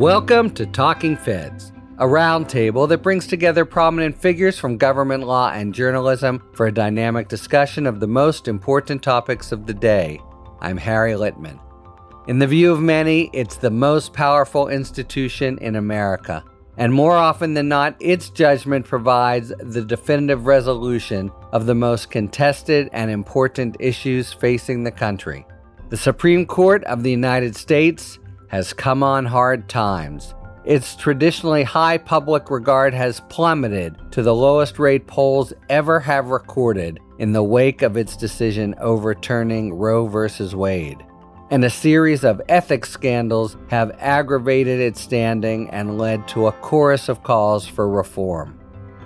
Welcome to Talking Feds, a roundtable that brings together prominent figures from government law and journalism for a dynamic discussion of the most important topics of the day. I'm Harry Litman. In the view of many, it's the most powerful institution in America, and more often than not, its judgment provides the definitive resolution of the most contested and important issues facing the country. The Supreme Court of the United States has come on hard times. Its traditionally high public regard has plummeted to the lowest rate polls ever have recorded in the wake of its decision overturning Roe v. Wade. And a series of ethics scandals have aggravated its standing and led to a chorus of calls for reform.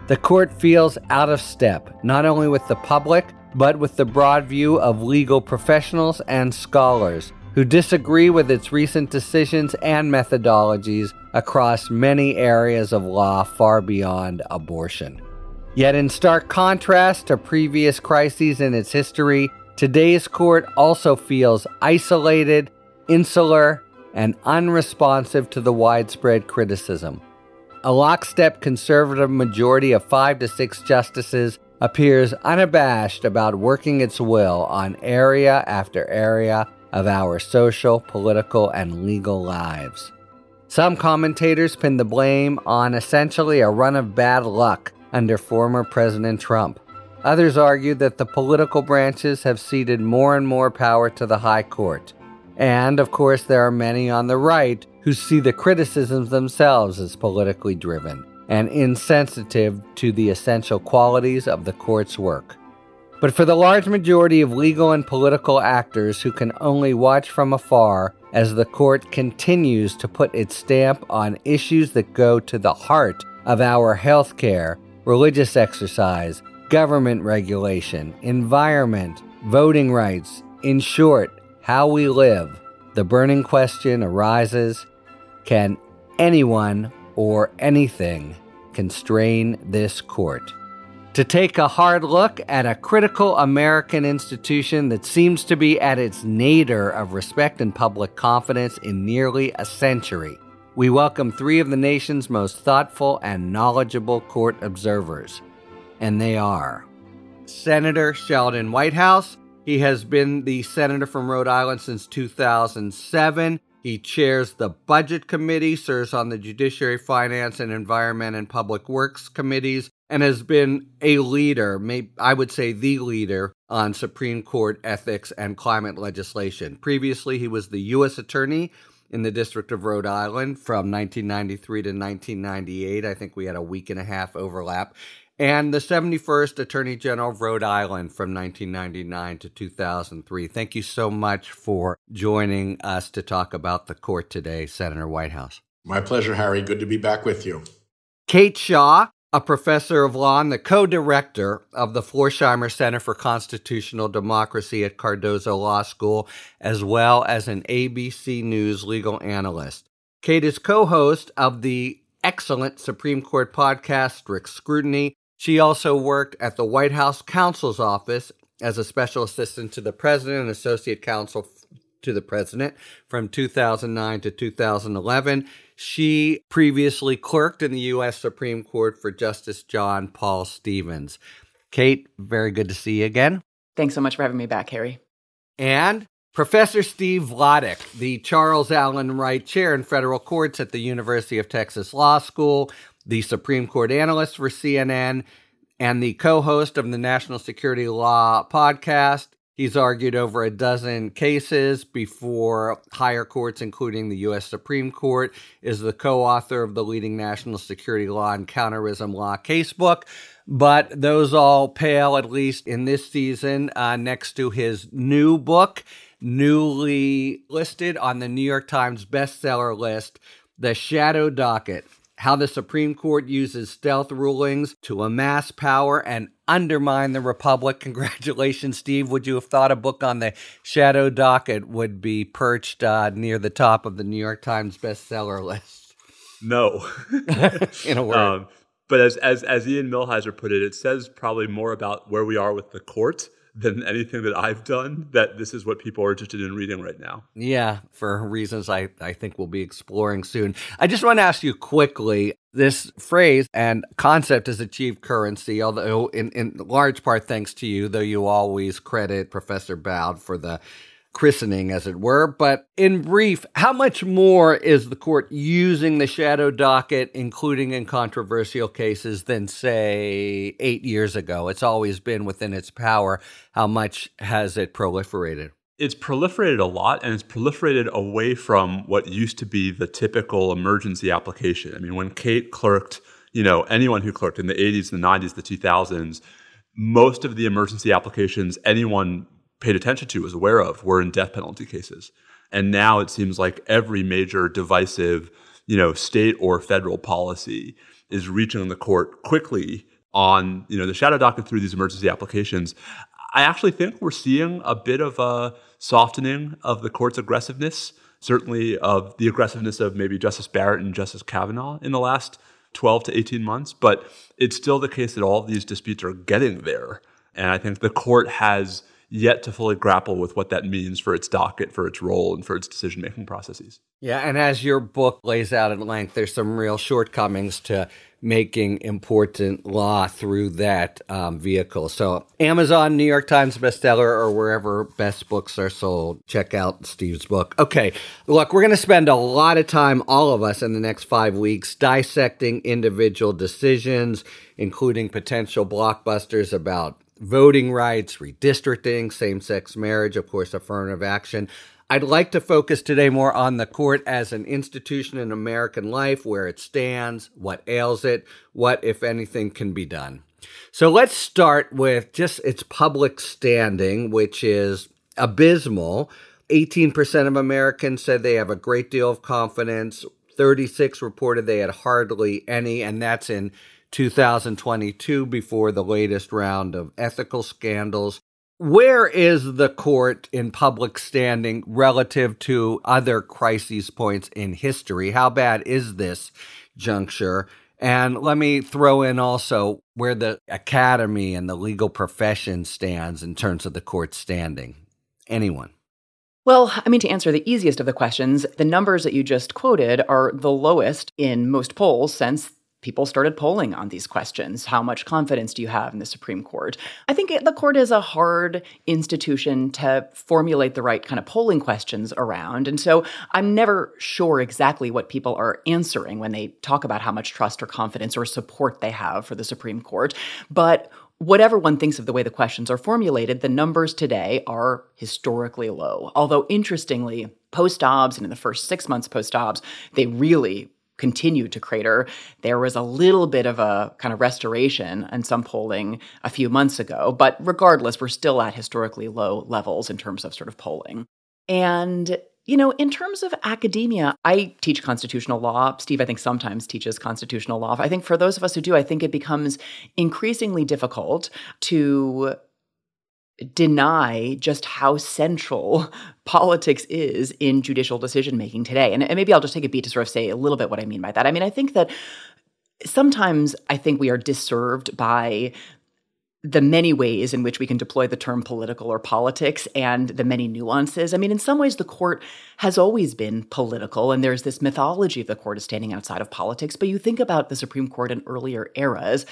The court feels out of step, not only with the public, but with the broad view of legal professionals and scholars who disagree with its recent decisions and methodologies across many areas of law far beyond abortion. Yet, in stark contrast to previous crises in its history, today's court also feels isolated, insular, and unresponsive to the widespread criticism. A lockstep conservative majority of five to six justices appears unabashed about working its will on area after area of our social, political, and legal lives. Some commentators pin the blame on essentially a run of bad luck under former President Trump. Others argue that the political branches have ceded more and more power to the High Court. And, of course, there are many on the right who see the criticisms themselves as politically driven and insensitive to the essential qualities of the court's work. But for the large majority of legal and political actors who can only watch from afar as the court continues to put its stamp on issues that go to the heart of our healthcare, religious exercise, government regulation, environment, voting rights, in short, how we live, the burning question arises can anyone or anything constrain this court? To take a hard look at a critical American institution that seems to be at its nadir of respect and public confidence in nearly a century. We welcome three of the nation's most thoughtful and knowledgeable court observers, and they are Senator Sheldon Whitehouse. He has been the senator from Rhode Island since 2007. He chairs the Budget Committee, serves on the Judiciary, Finance, and Environment and Public Works Committees, and has been a leader, maybe I would say the leader on Supreme Court ethics and climate legislation. Previously, he was the U.S. Attorney in the District of Rhode Island from 1993 to 1998. I think we had a week and a half overlap. And the 71st Attorney General of Rhode Island from 1999 to 2003. Thank you so much for joining us to talk about the court today, Senator Whitehouse. My pleasure, Harry. Good to be back with you. Kate Shaw a professor of law and the co director of the Florsheim Center for Constitutional Democracy at Cardozo Law School, as well as an ABC News legal analyst. Kate is co host of the excellent Supreme Court podcast, Strict Scrutiny. She also worked at the White House counsel's office as a special assistant to the president and associate counsel to the president from 2009 to 2011. She previously clerked in the U.S. Supreme Court for Justice John Paul Stevens. Kate, very good to see you again. Thanks so much for having me back, Harry. And Professor Steve Vladeck, the Charles Allen Wright Chair in Federal Courts at the University of Texas Law School, the Supreme Court analyst for CNN, and the co host of the National Security Law podcast. He's argued over a dozen cases before higher courts, including the U.S. Supreme Court, is the co author of the leading national security law and counterterrorism law casebook. But those all pale, at least in this season, uh, next to his new book, newly listed on the New York Times bestseller list, The Shadow Docket how the Supreme Court uses stealth rulings to amass power and undermine the Republic. Congratulations, Steve. Would you have thought a book on the shadow docket would be perched uh, near the top of the New York Times bestseller list? No. In a word. Um, but as, as, as Ian Millhiser put it, it says probably more about where we are with the court than anything that I've done that this is what people are interested in reading right now. Yeah, for reasons I, I think we'll be exploring soon. I just want to ask you quickly this phrase and concept has achieved currency, although in, in large part thanks to you, though you always credit Professor Baude for the christening, as it were. But in brief, how much more is the court using the shadow docket, including in controversial cases, than, say, eight years ago? It's always been within its power. How much has it proliferated? It's proliferated a lot and it's proliferated away from what used to be the typical emergency application. I mean, when Kate clerked, you know, anyone who clerked in the 80s, the 90s, the 2000s, most of the emergency applications anyone paid attention to, was aware of, were in death penalty cases. And now it seems like every major divisive, you know, state or federal policy is reaching the court quickly on, you know, the shadow docket through these emergency applications. I actually think we're seeing a bit of a softening of the court's aggressiveness, certainly of the aggressiveness of maybe Justice Barrett and Justice Kavanaugh in the last 12 to 18 months. But it's still the case that all of these disputes are getting there. And I think the court has yet to fully grapple with what that means for its docket, for its role, and for its decision making processes. Yeah, and as your book lays out at length, there's some real shortcomings to making important law through that um, vehicle. So, Amazon, New York Times bestseller, or wherever best books are sold, check out Steve's book. Okay, look, we're going to spend a lot of time, all of us, in the next five weeks dissecting individual decisions, including potential blockbusters about voting rights, redistricting, same sex marriage, of course, affirmative action. I'd like to focus today more on the court as an institution in American life, where it stands, what ails it, what, if anything, can be done. So let's start with just its public standing, which is abysmal. 18% of Americans said they have a great deal of confidence. 36 reported they had hardly any, and that's in 2022 before the latest round of ethical scandals. Where is the court in public standing relative to other crises points in history? How bad is this juncture? And let me throw in also where the academy and the legal profession stands in terms of the court's standing. Anyone? Well, I mean, to answer the easiest of the questions, the numbers that you just quoted are the lowest in most polls since people started polling on these questions. How much confidence do you have in the Supreme Court? I think the court is a hard institution to formulate the right kind of polling questions around. And so I'm never sure exactly what people are answering when they talk about how much trust or confidence or support they have for the Supreme Court. But whatever one thinks of the way the questions are formulated, the numbers today are historically low. Although, interestingly, post Dobbs and in the first six months post Dobbs, they really continued to crater. There was a little bit of a kind of restoration and some polling a few months ago, but regardless, we're still at historically low levels in terms of sort of polling. And you know, in terms of academia, I teach constitutional law. Steve, I think, sometimes teaches constitutional law. I think for those of us who do, I think it becomes increasingly difficult to deny just how central politics is in judicial decision making today. And, and, maybe I'll just take a beat to sort of say a little bit what I mean by that. I mean, I think that sometimes I think we are disserved by the many ways in which we can deploy the term political or politics and the many nuances. I mean, in some ways, the court has always been political, and there's this mythology of the court as standing outside of politics. But you think about the Supreme Court in earlier eras,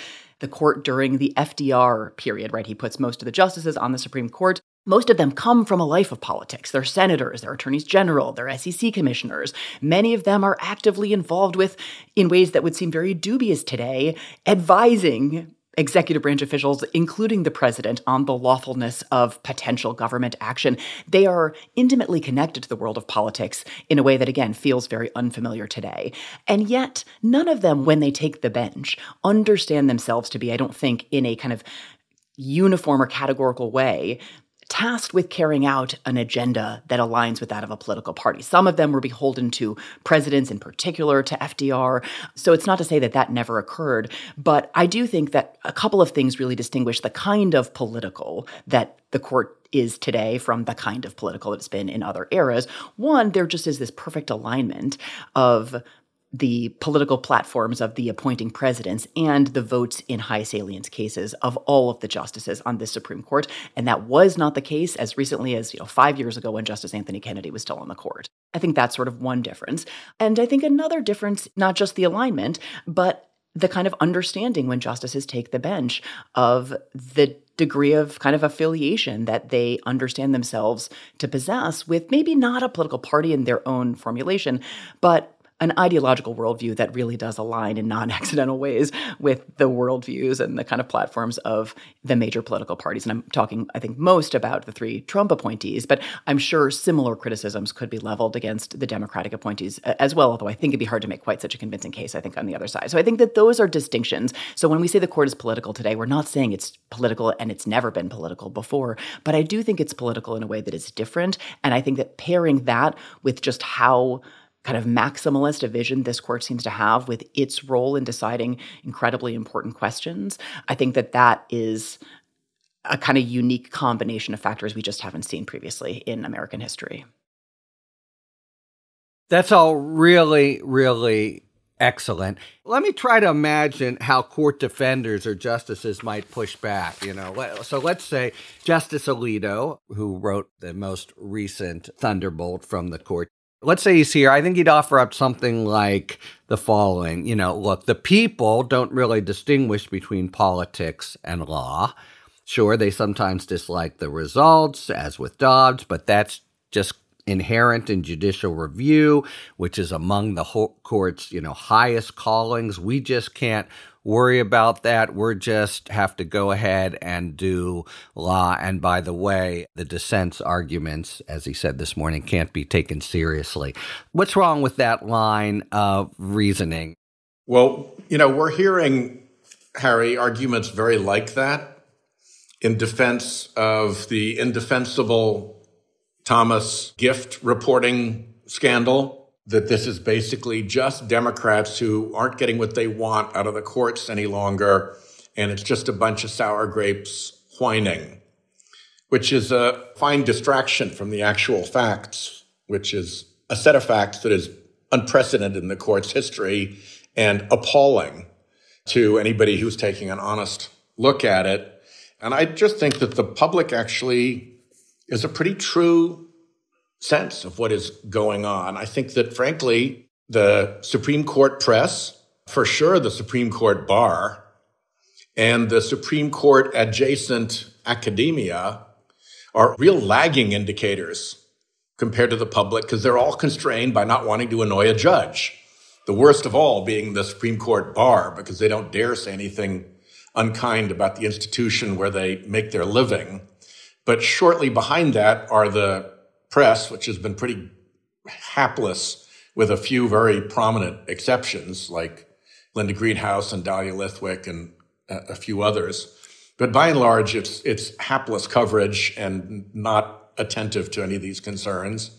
the court during the FDR period, right? He puts most of the justices on the Supreme Court. Most of them come from a life of politics. They're senators, they're attorneys general, they're SEC commissioners. Many of them are actively involved with, in ways that would seem very dubious today, advising executive branch officials, including the president, on the lawfulness of potential government action. They are intimately connected to the world of politics in a way that, again, feels very unfamiliar today. And yet, none of them, when they take the bench, understand themselves to be, I don't think, in a kind of uniform or categorical way tasked with carrying out an agenda that aligns with that of a political party. Some of them were beholden to presidents, in particular to FDR. So it's not to say that that never occurred, but I do think that a couple of things really distinguish the kind of political that the court is today from the kind of political it's been in other eras. One, there just is this perfect alignment of the political platforms of the appointing presidents and the votes in high salience cases of all of the justices on this Supreme Court. And that was not the case as recently as, you know, five years ago when Justice Anthony Kennedy was still on the court. I think that's sort of one difference. And I think another difference, not just the alignment, but the kind of understanding when justices take the bench of the degree of kind of affiliation that they understand themselves to possess with maybe not a political party in their own formulation, but an ideological worldview that really does align in non accidental ways with the worldviews and the kind of platforms of the major political parties. And I'm talking, I think, most about the three Trump appointees, but I'm sure similar criticisms could be leveled against the Democratic appointees as well, although I think it'd be hard to make quite such a convincing case, I think, on the other side. So I think that those are distinctions. So when we say the court is political today, we're not saying it's political and it's never been political before, but I do think it's political in a way that is different. And I think that pairing that with just how kind of maximalist a vision this court seems to have with its role in deciding incredibly important questions. I think that that is a kind of unique combination of factors we just haven't seen previously in American history. That's all really, really excellent. Let me try to imagine how court defenders or justices might push back. You know, so let's say Justice Alito, who wrote the most recent thunderbolt from the court, let's say he's here, I think he'd offer up something like the following. You know, look, the people don't really distinguish between politics and law. Sure, they sometimes dislike the results, as with Dobbs, but that's just inherent in judicial review, which is among the court's, you know, highest callings. We just can't worry about that. We're just have to go ahead and do law. And by the way, the dissent's arguments, as he said this morning, can't be taken seriously. What's wrong with that line of reasoning? Well, you know, we're hearing, Harry, arguments very like that in defense of the indefensible Thomas Gift reporting scandal that this is basically just Democrats who aren't getting what they want out of the courts any longer, and it's just a bunch of sour grapes whining, which is a fine distraction from the actual facts, which is a set of facts that is unprecedented in the court's history and appalling to anybody who's taking an honest look at it. And I just think that the public actually is a pretty true sense of what is going on. I think that, frankly, the Supreme Court press, for sure, the Supreme Court bar, and the Supreme Court adjacent academia are real lagging indicators compared to the public because they're all constrained by not wanting to annoy a judge. The worst of all being the Supreme Court bar because they don't dare say anything unkind about the institution where they make their living. But shortly behind that are the press, which has been pretty hapless with a few very prominent exceptions like Linda Greenhouse and Dahlia Lithwick and uh, a few others. But by and large, it's, it's hapless coverage and not attentive to any of these concerns.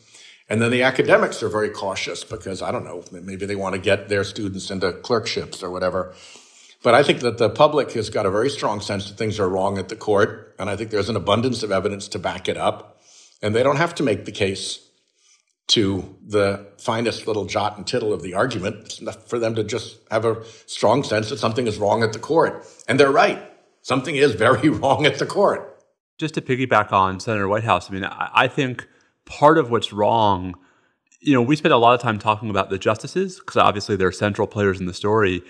And then the academics are very cautious because I don't know, maybe they want to get their students into clerkships or whatever. But I think that the public has got a very strong sense that things are wrong at the court. And I think there's an abundance of evidence to back it up. And they don't have to make the case to the finest little jot and tittle of the argument. It's enough for them to just have a strong sense that something is wrong at the court. And they're right. Something is very wrong at the court. Just to piggyback on Senator Whitehouse, I mean, I think part of what's wrong, you know, we spend a lot of time talking about the justices because obviously they're central players in the story.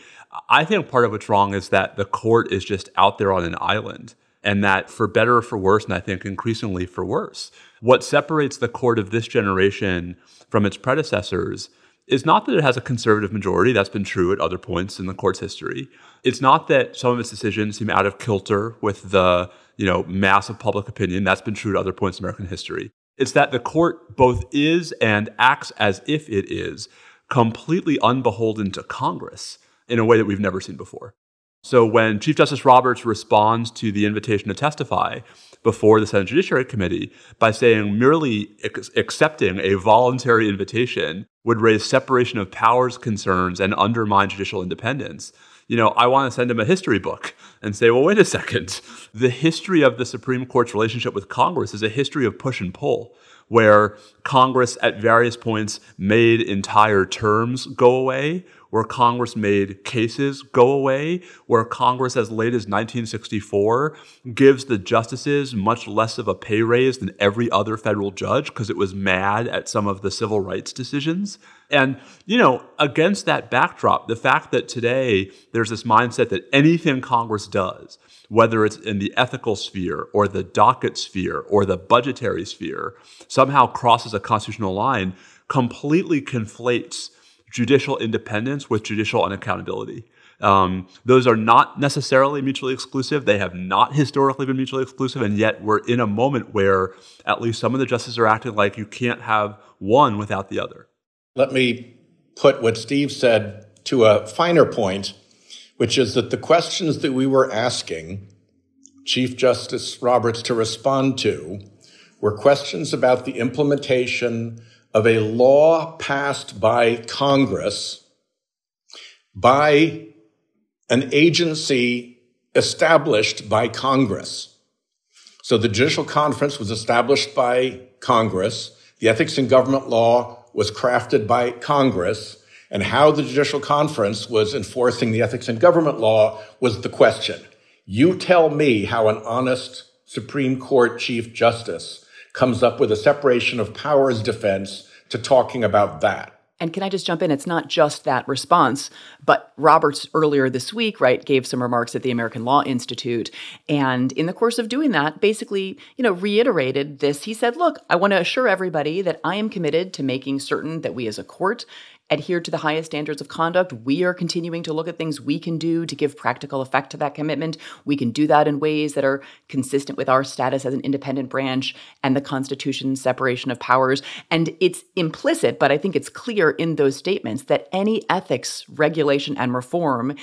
I think part of what's wrong is that the court is just out there on an island and that for better or for worse, and I think increasingly for worse, what separates the court of this generation from its predecessors is not that it has a conservative majority. That's been true at other points in the court's history. It's not that some of its decisions seem out of kilter with the you know mass of public opinion. That's been true at other points in American history. It's that the court both is and acts as if it is completely unbeholden to Congress in a way that we've never seen before. So when Chief Justice Roberts responds to the invitation to testify before the Senate Judiciary Committee by saying merely ex- accepting a voluntary invitation would raise separation of powers concerns and undermine judicial independence, you know, I want to send him a history book and say, well, wait a second. The history of the Supreme Court's relationship with Congress is a history of push and pull, where Congress at various points made entire terms go away, where Congress made cases go away, where Congress, as late as 1964, gives the justices much less of a pay raise than every other federal judge because it was mad at some of the civil rights decisions. And, you know, against that backdrop, the fact that today there's this mindset that anything Congress does, whether it's in the ethical sphere or the docket sphere or the budgetary sphere, somehow crosses a constitutional line, completely conflates judicial independence with judicial unaccountability. Um, those are not necessarily mutually exclusive. They have not historically been mutually exclusive, and yet we're in a moment where at least some of the justices are acting like you can't have one without the other. Let me put what Steve said to a finer point, which is that the questions that we were asking Chief Justice Roberts to respond to were questions about the implementation of a law passed by Congress by an agency established by Congress. So the Judicial Conference was established by Congress. The Ethics in Government Law was crafted by Congress. And how the Judicial Conference was enforcing the Ethics in Government Law was the question. You tell me how an honest Supreme Court Chief Justice comes up with a separation of powers defense to talking about that. And can I just jump in? It's not just that response, but Roberts earlier this week, right, gave some remarks at the American Law Institute. And in the course of doing that, basically, you know, reiterated this. He said, look, I want to assure everybody that I am committed to making certain that we as a court adhere to the highest standards of conduct. We are continuing to look at things we can do to give practical effect to that commitment. We can do that in ways that are consistent with our status as an independent branch and the Constitution's separation of powers. And it's implicit, but I think it's clear in those statements that any ethics regulation and reform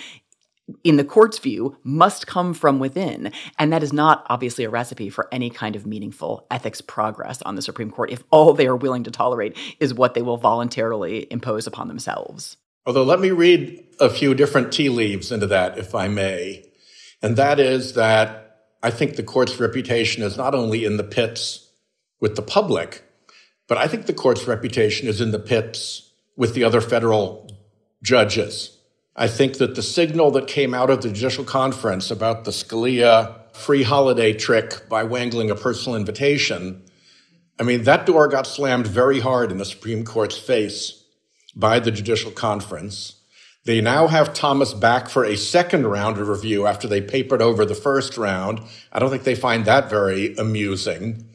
in the court's view, must come from within. And that is not obviously a recipe for any kind of meaningful ethics progress on the Supreme Court if all they are willing to tolerate is what they will voluntarily impose upon themselves. Although, let me read a few different tea leaves into that, if I may. And that is that I think the court's reputation is not only in the pits with the public, but I think the court's reputation is in the pits with the other federal judges I think that the signal that came out of the judicial conference about the Scalia free holiday trick by wangling a personal invitation, I mean, that door got slammed very hard in the Supreme Court's face by the judicial conference. They now have Thomas back for a second round of review after they papered over the first round. I don't think they find that very amusing.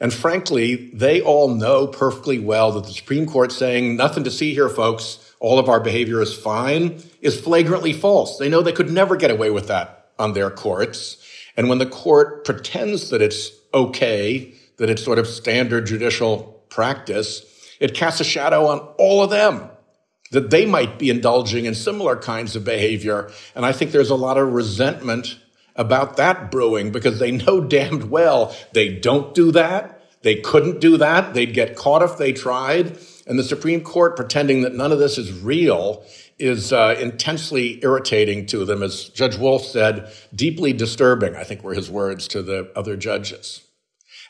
And frankly, they all know perfectly well that the Supreme Court saying, nothing to see here, folks all of our behavior is fine is flagrantly false. They know they could never get away with that on their courts. And when the court pretends that it's okay, that it's sort of standard judicial practice, it casts a shadow on all of them that they might be indulging in similar kinds of behavior. And I think there's a lot of resentment about that brewing because they know damned well they don't do that. They couldn't do that. They'd get caught if they tried. And the Supreme Court pretending that none of this is real is uh, intensely irritating to them, as Judge Wolf said, deeply disturbing, I think were his words to the other judges.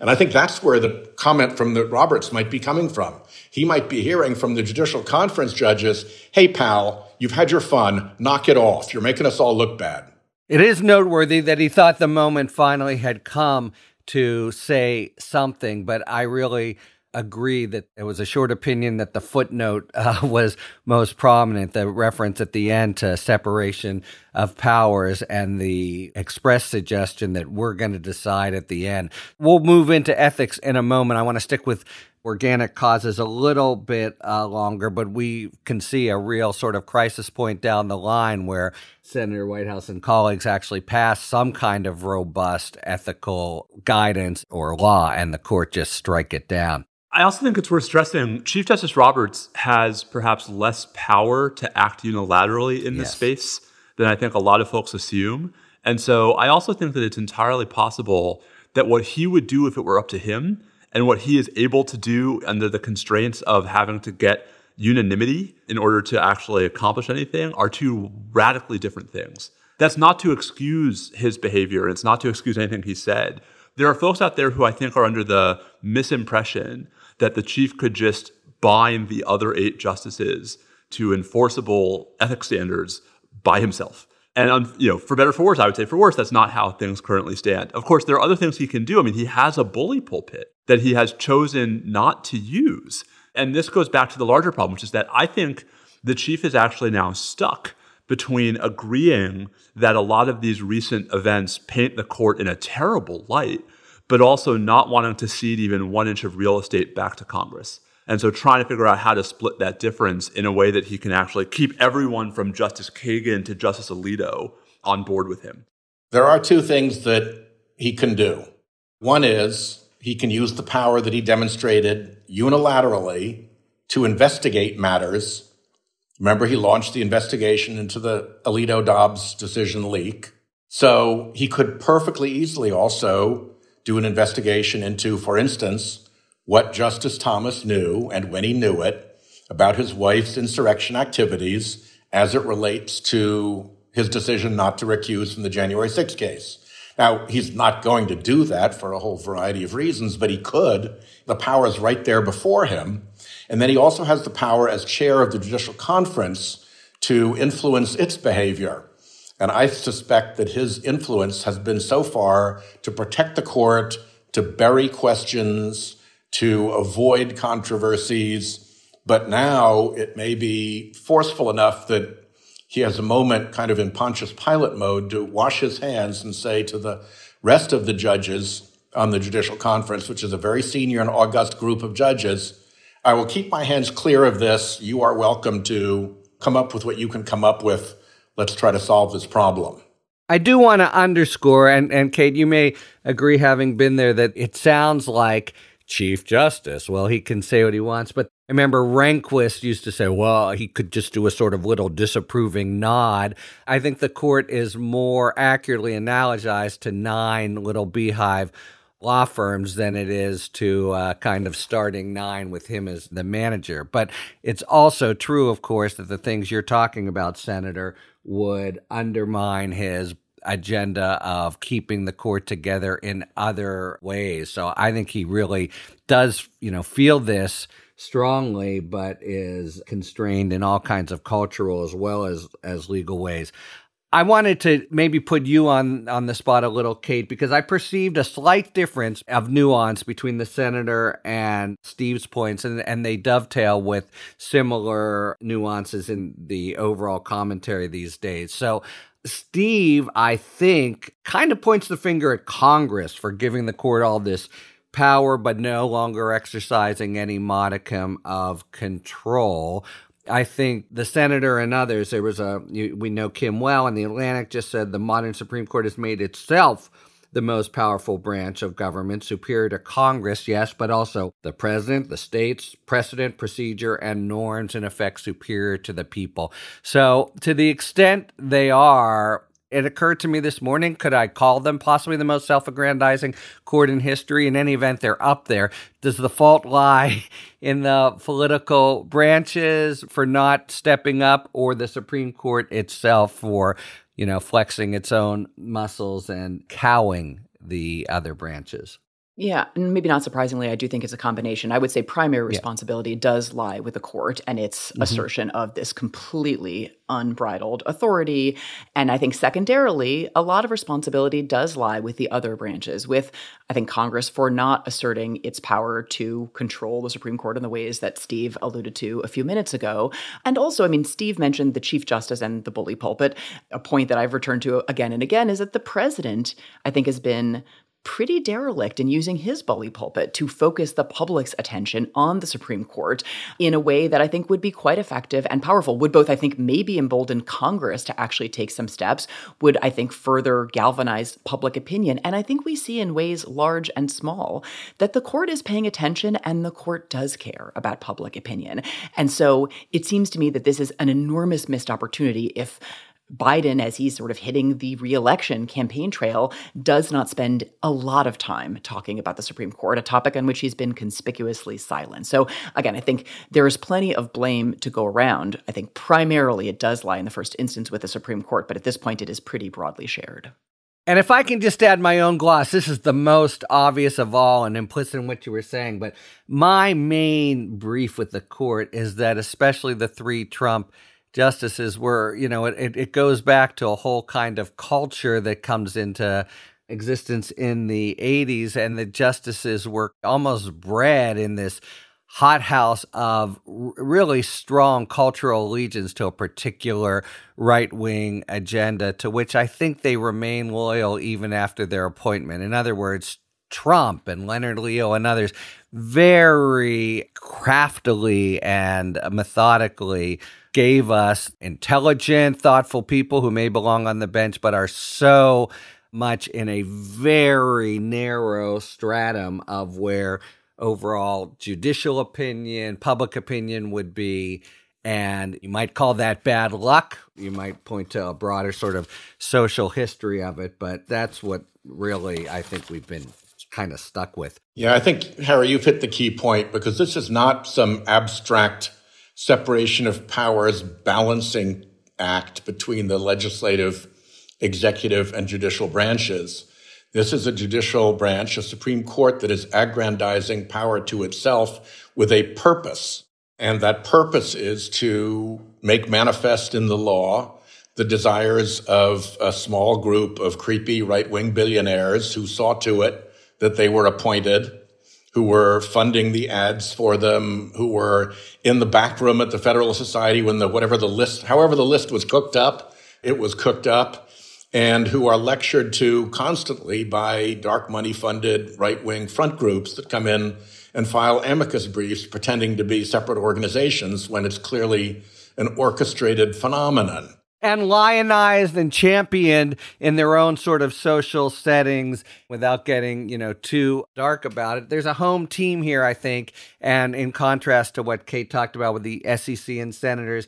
And I think that's where the comment from the Roberts might be coming from. He might be hearing from the judicial conference judges, hey, pal, you've had your fun, knock it off. You're making us all look bad. It is noteworthy that he thought the moment finally had come to say something, but I really agree that it was a short opinion that the footnote uh, was most prominent, the reference at the end to separation of powers and the express suggestion that we're going to decide at the end. We'll move into ethics in a moment. I want to stick with organic causes a little bit uh, longer, but we can see a real sort of crisis point down the line where Senator Whitehouse and colleagues actually pass some kind of robust ethical guidance or law, and the court just strike it down. I also think it's worth stressing Chief Justice Roberts has perhaps less power to act unilaterally in this space than I think a lot of folks assume. And so I also think that it's entirely possible that what he would do if it were up to him and what he is able to do under the constraints of having to get unanimity in order to actually accomplish anything are two radically different things. That's not to excuse his behavior. It's not to excuse anything he said. There are folks out there who I think are under the misimpression that the chief could just bind the other eight justices to enforceable ethics standards by himself. And um, you know, for better or for worse, I would say for worse, that's not how things currently stand. Of course, there are other things he can do. I mean, he has a bully pulpit that he has chosen not to use. And this goes back to the larger problem, which is that I think the chief is actually now stuck between agreeing that a lot of these recent events paint the court in a terrible light, but also not wanting to cede even one inch of real estate back to Congress. And so trying to figure out how to split that difference in a way that he can actually keep everyone from Justice Kagan to Justice Alito on board with him. There are two things that he can do. One is he can use the power that he demonstrated unilaterally to investigate matters. Remember, he launched the investigation into the Alito Dobbs decision leak. So he could perfectly easily also do an investigation into, for instance, what Justice Thomas knew and when he knew it about his wife's insurrection activities as it relates to his decision not to recuse from the January 6th case. Now, he's not going to do that for a whole variety of reasons, but he could. The power is right there before him. And then he also has the power as chair of the judicial conference to influence its behavior. And I suspect that his influence has been so far to protect the court, to bury questions, to avoid controversies. But now it may be forceful enough that he has a moment kind of in Pontius Pilate mode to wash his hands and say to the rest of the judges on the judicial conference, which is a very senior and august group of judges, I will keep my hands clear of this. You are welcome to come up with what you can come up with. Let's try to solve this problem. I do want to underscore, and, and Kate, you may agree, having been there, that it sounds like Chief Justice. Well, he can say what he wants, but I remember Rehnquist used to say, well, he could just do a sort of little disapproving nod. I think the court is more accurately analogized to nine little beehive law firms than it is to uh, kind of starting nine with him as the manager. But it's also true, of course, that the things you're talking about, Senator, would undermine his agenda of keeping the court together in other ways. So I think he really does, you know, feel this strongly, but is constrained in all kinds of cultural as well as as legal ways. I wanted to maybe put you on on the spot a little, Kate, because I perceived a slight difference of nuance between the senator and Steve's points, and, and they dovetail with similar nuances in the overall commentary these days. So Steve, I think, kind of points the finger at Congress for giving the court all this power, but no longer exercising any modicum of control. I think the senator and others, there was a, we know Kim well, and the Atlantic just said the modern Supreme Court has made itself the most powerful branch of government, superior to Congress, yes, but also the president, the states, precedent, procedure, and norms, in effect, superior to the people. So, to the extent they are, it occurred to me this morning could I call them possibly the most self aggrandizing court in history? In any event, they're up there. Does the fault lie in the political branches for not stepping up or the Supreme Court itself for you know, flexing its own muscles and cowing the other branches. Yeah, and maybe not surprisingly, I do think it's a combination. I would say primary responsibility yeah. does lie with the court and its mm-hmm. assertion of this completely unbridled authority. And I think secondarily, a lot of responsibility does lie with the other branches, with I think Congress for not asserting its power to control the Supreme Court in the ways that Steve alluded to a few minutes ago. And also, I mean, Steve mentioned the Chief Justice and the bully pulpit. A point that I've returned to again and again is that the president, I think, has been pretty derelict in using his bully pulpit to focus the public's attention on the Supreme Court in a way that I think would be quite effective and powerful. Would both, I think, maybe embolden Congress to actually take some steps, would, I think, further galvanize public opinion. And I think we see in ways large and small that the court is paying attention and the court does care about public opinion. And so it seems to me that this is an enormous missed opportunity if Biden, as he's sort of hitting the reelection campaign trail, does not spend a lot of time talking about the Supreme Court, a topic on which he's been conspicuously silent. So, again, I think there is plenty of blame to go around. I think primarily it does lie in the first instance with the Supreme Court, but at this point it is pretty broadly shared. And if I can just add my own gloss, this is the most obvious of all and implicit in what you were saying. But my main brief with the court is that, especially the three Trump justices, were, you know, it, it goes back to a whole kind of culture that comes into existence in the 80s. And the justices were almost bred in this hothouse of really strong cultural allegiance to a particular right wing agenda to which I think they remain loyal even after their appointment. In other words, Trump and Leonard Leo and others very craftily and methodically gave us intelligent, thoughtful people who may belong on the bench but are so much in a very narrow stratum of where overall judicial opinion, public opinion would be. And you might call that bad luck. You might point to a broader sort of social history of it, but that's what really I think we've been kind of stuck with. Yeah, I think, Harry, you've hit the key point because this is not some abstract separation of powers balancing act between the legislative, executive, and judicial branches. This is a judicial branch, a Supreme Court that is aggrandizing power to itself with a purpose. And that purpose is to make manifest in the law the desires of a small group of creepy right wing billionaires who saw to it that they were appointed, who were funding the ads for them, who were in the back room at the Federalist Society when the whatever the list, however the list was cooked up, it was cooked up and who are lectured to constantly by dark money funded right wing front groups that come in and file amicus briefs pretending to be separate organizations when it's clearly an orchestrated phenomenon. And lionized and championed in their own sort of social settings without getting, you know, too dark about it. There's a home team here, I think. And in contrast to what Kate talked about with the SEC and senators,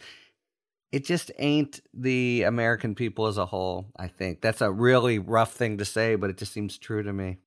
it just ain't the American people as a whole, I think. That's a really rough thing to say, but it just seems true to me.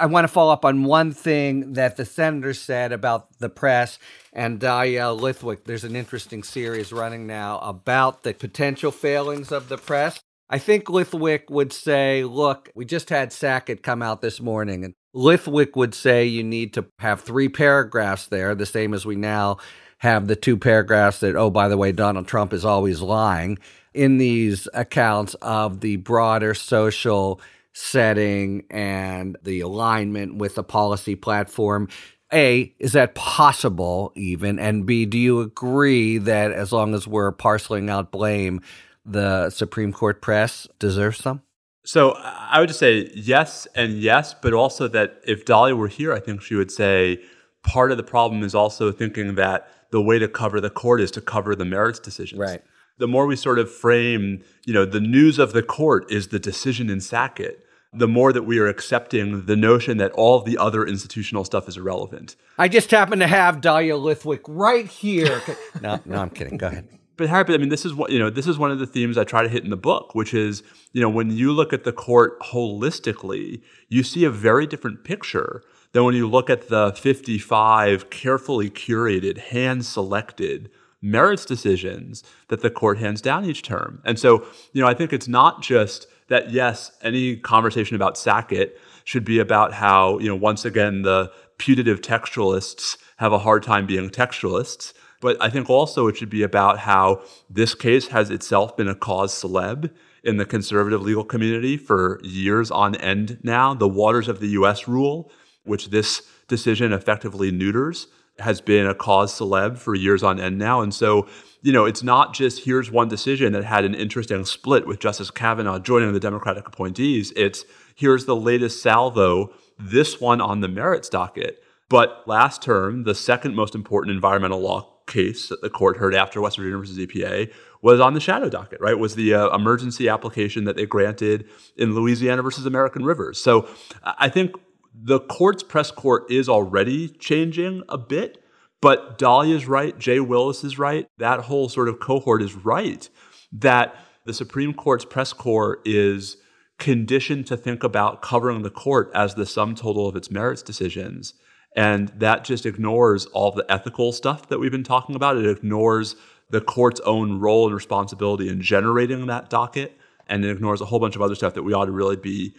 I want to follow up on one thing that the senator said about the press and Dahlia Lithwick. There's an interesting series running now about the potential failings of the press. I think Lithwick would say, look, we just had Sackett come out this morning, and Lithwick would say you need to have three paragraphs there, the same as we now have the two paragraphs that, oh, by the way, Donald Trump is always lying in these accounts of the broader social setting and the alignment with the policy platform. A, is that possible even? And B, do you agree that as long as we're parceling out blame, the Supreme Court press deserves some? So I would just say yes and yes, but also that if Dahlia were here, I think she would say part of the problem is also thinking that the way to cover the court is to cover the merits decisions. Right. The more we sort of frame, you know, the news of the court is the decision in Sackett, the more that we are accepting the notion that all the other institutional stuff is irrelevant. I just happen to have Dahlia Lithwick right here. no, no, I'm kidding. Go ahead. But Harry, I mean, this is what you know. This is one of the themes I try to hit in the book, which is you know when you look at the court holistically, you see a very different picture than when you look at the 55 carefully curated, hand selected merits decisions that the court hands down each term. And so, you know, I think it's not just that, yes, any conversation about Sackett should be about how, you know, once again, the putative textualists have a hard time being textualists. But I think also it should be about how this case has itself been a cause celeb in the conservative legal community for years on end now. The Waters of the US rule which this decision effectively neuters, has been a cause celeb for years on end now. And so, you know, it's not just here's one decision that had an interesting split with Justice Kavanaugh joining the Democratic appointees. It's here's the latest salvo, this one on the merits docket. But last term, the second most important environmental law case that the court heard after West Virginia versus EPA was on the shadow docket, right? Was the uh, emergency application that they granted in Louisiana versus American Rivers. So I think the court's press corps is already changing a bit, but Dahlia is right, Jay Willis is right, that whole sort of cohort is right that the Supreme Court's press corps is conditioned to think about covering the court as the sum total of its merits decisions. And that just ignores all the ethical stuff that we've been talking about. It ignores the court's own role and responsibility in generating that docket. And it ignores a whole bunch of other stuff that we ought to really be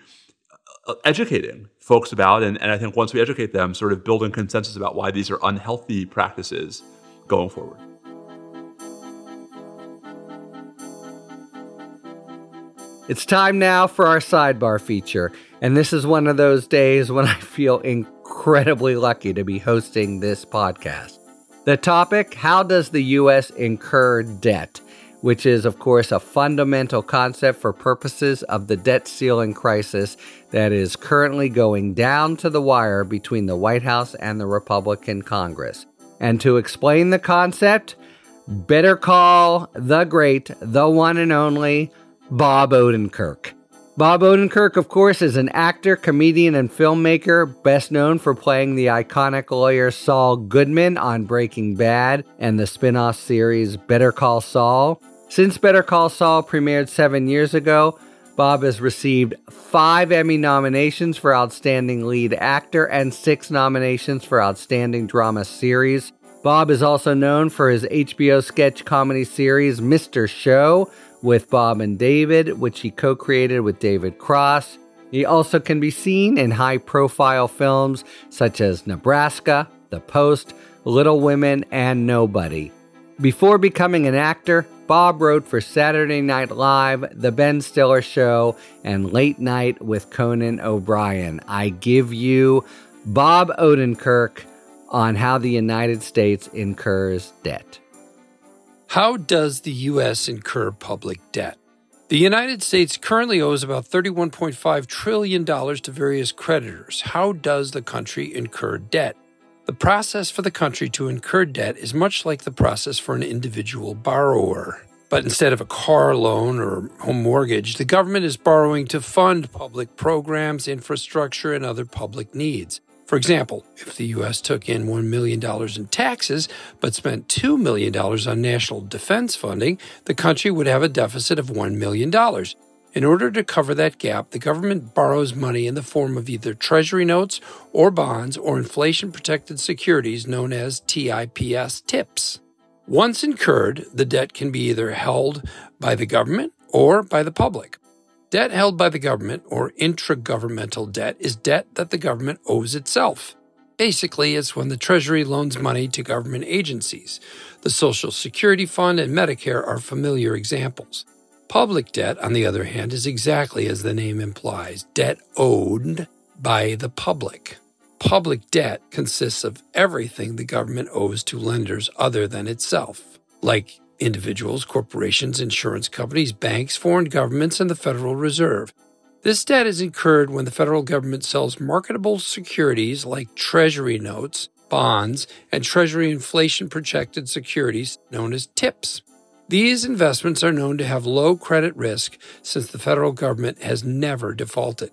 Uh, educating folks about. And, and I think once we educate them, sort of building consensus about why these are unhealthy practices going forward. It's time now for our sidebar feature, and this is one of those days when I feel incredibly lucky to be hosting this podcast. The topic How does the U.S. incur debt? Which is, of course, a fundamental concept for purposes of the debt ceiling crisis that is currently going down to the wire between the White House and the Republican Congress. And to explain the concept, better call the great, the one and only Bob Odenkirk. Bob Odenkirk, of course, is an actor, comedian, and filmmaker, best known for playing the iconic lawyer Saul Goodman on Breaking Bad and the spin off series Better Call Saul. Since Better Call Saul premiered seven years ago, Bob has received five Emmy nominations for Outstanding Lead Actor and six nominations for Outstanding Drama Series. Bob is also known for his HBO sketch comedy series Mr. Show, with Bob and David, which he co created with David Cross. He also can be seen in high profile films such as Nebraska, The Post, Little Women, and Nobody. Before becoming an actor, Bob wrote for Saturday Night Live, The Ben Stiller Show, and Late Night with Conan O'Brien. I give you Bob Odenkirk on how the United States incurs debt. How does the U.S. incur public debt? The United States currently owes about $31.5 trillion to various creditors. How does the country incur debt? The process for the country to incur debt is much like the process for an individual borrower. But instead of a car loan or home mortgage, the government is borrowing to fund public programs, infrastructure, and other public needs. For example, if the U.S. took in $1 million in taxes but spent $2 million on national defense funding, the country would have a deficit of $1 million. In order to cover that gap, the government borrows money in the form of either treasury notes or bonds or inflation protected securities known as TIPS TIPS. Once incurred, the debt can be either held by the government or by the public. Debt held by the government, or intragovernmental debt, is debt that the government owes itself. Basically, it's when the Treasury loans money to government agencies. The Social Security Fund and Medicare are familiar examples. Public debt, on the other hand, is exactly as the name implies debt owed by the public. Public debt consists of everything the government owes to lenders other than itself, like individuals, corporations, insurance companies, banks, foreign governments, and the Federal Reserve. This debt is incurred when the federal government sells marketable securities like Treasury notes, bonds, and Treasury inflation protected securities known as TIPS. These investments are known to have low credit risk since the federal government has never defaulted.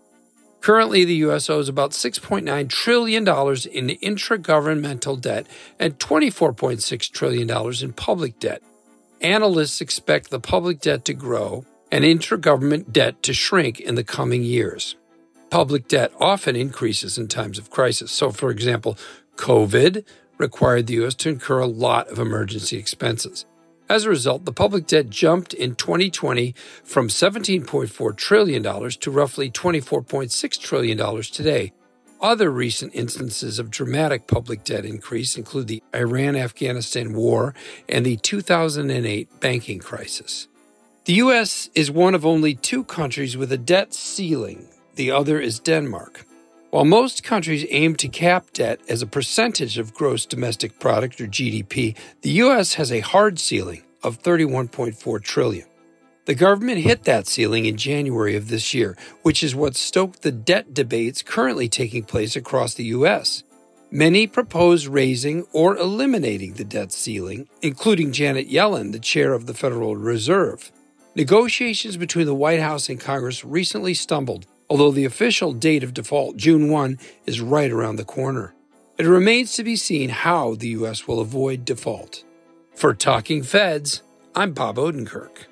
Currently, the U.S. owes about $6.9 trillion in intragovernmental debt and $24.6 trillion in public debt. Analysts expect the public debt to grow and intergovernment debt to shrink in the coming years. Public debt often increases in times of crisis. So, for example, COVID required the U.S. to incur a lot of emergency expenses. As a result, the public debt jumped in 2020 from $17.4 trillion to roughly $24.6 trillion today, other recent instances of dramatic public debt increase include the Iraq Afghanistan war and the 2008 banking crisis. The U.S. is one of only two countries with a debt ceiling, the other is Denmark. While most countries aim to cap debt as a percentage of gross domestic product or GDP, the US has a hard ceiling of 31.4 trillion. The government hit that ceiling in January of this year, which is what stoked the debt debates currently taking place across the U.S. Many propose raising or eliminating the debt ceiling, including Janet Yellen, the chair of the Federal Reserve. Negotiations between the White House and Congress recently stumbled, although the official date of default, June 1, is right around the corner. It remains to be seen how the U.S. will avoid default. For Talking Feds, I'm Bob Odenkirk.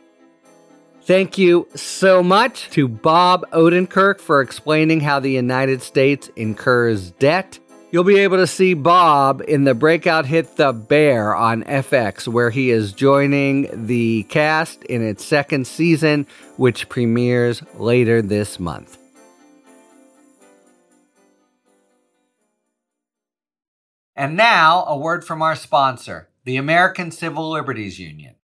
Thank you so much to Bob Odenkirk for explaining how the United States incurs debt. You'll be able to see Bob in the breakout hit The Bear on FX, where he is joining the cast in its second season, which premieres later this month. And now, a word from our sponsor, the American Civil Liberties Union.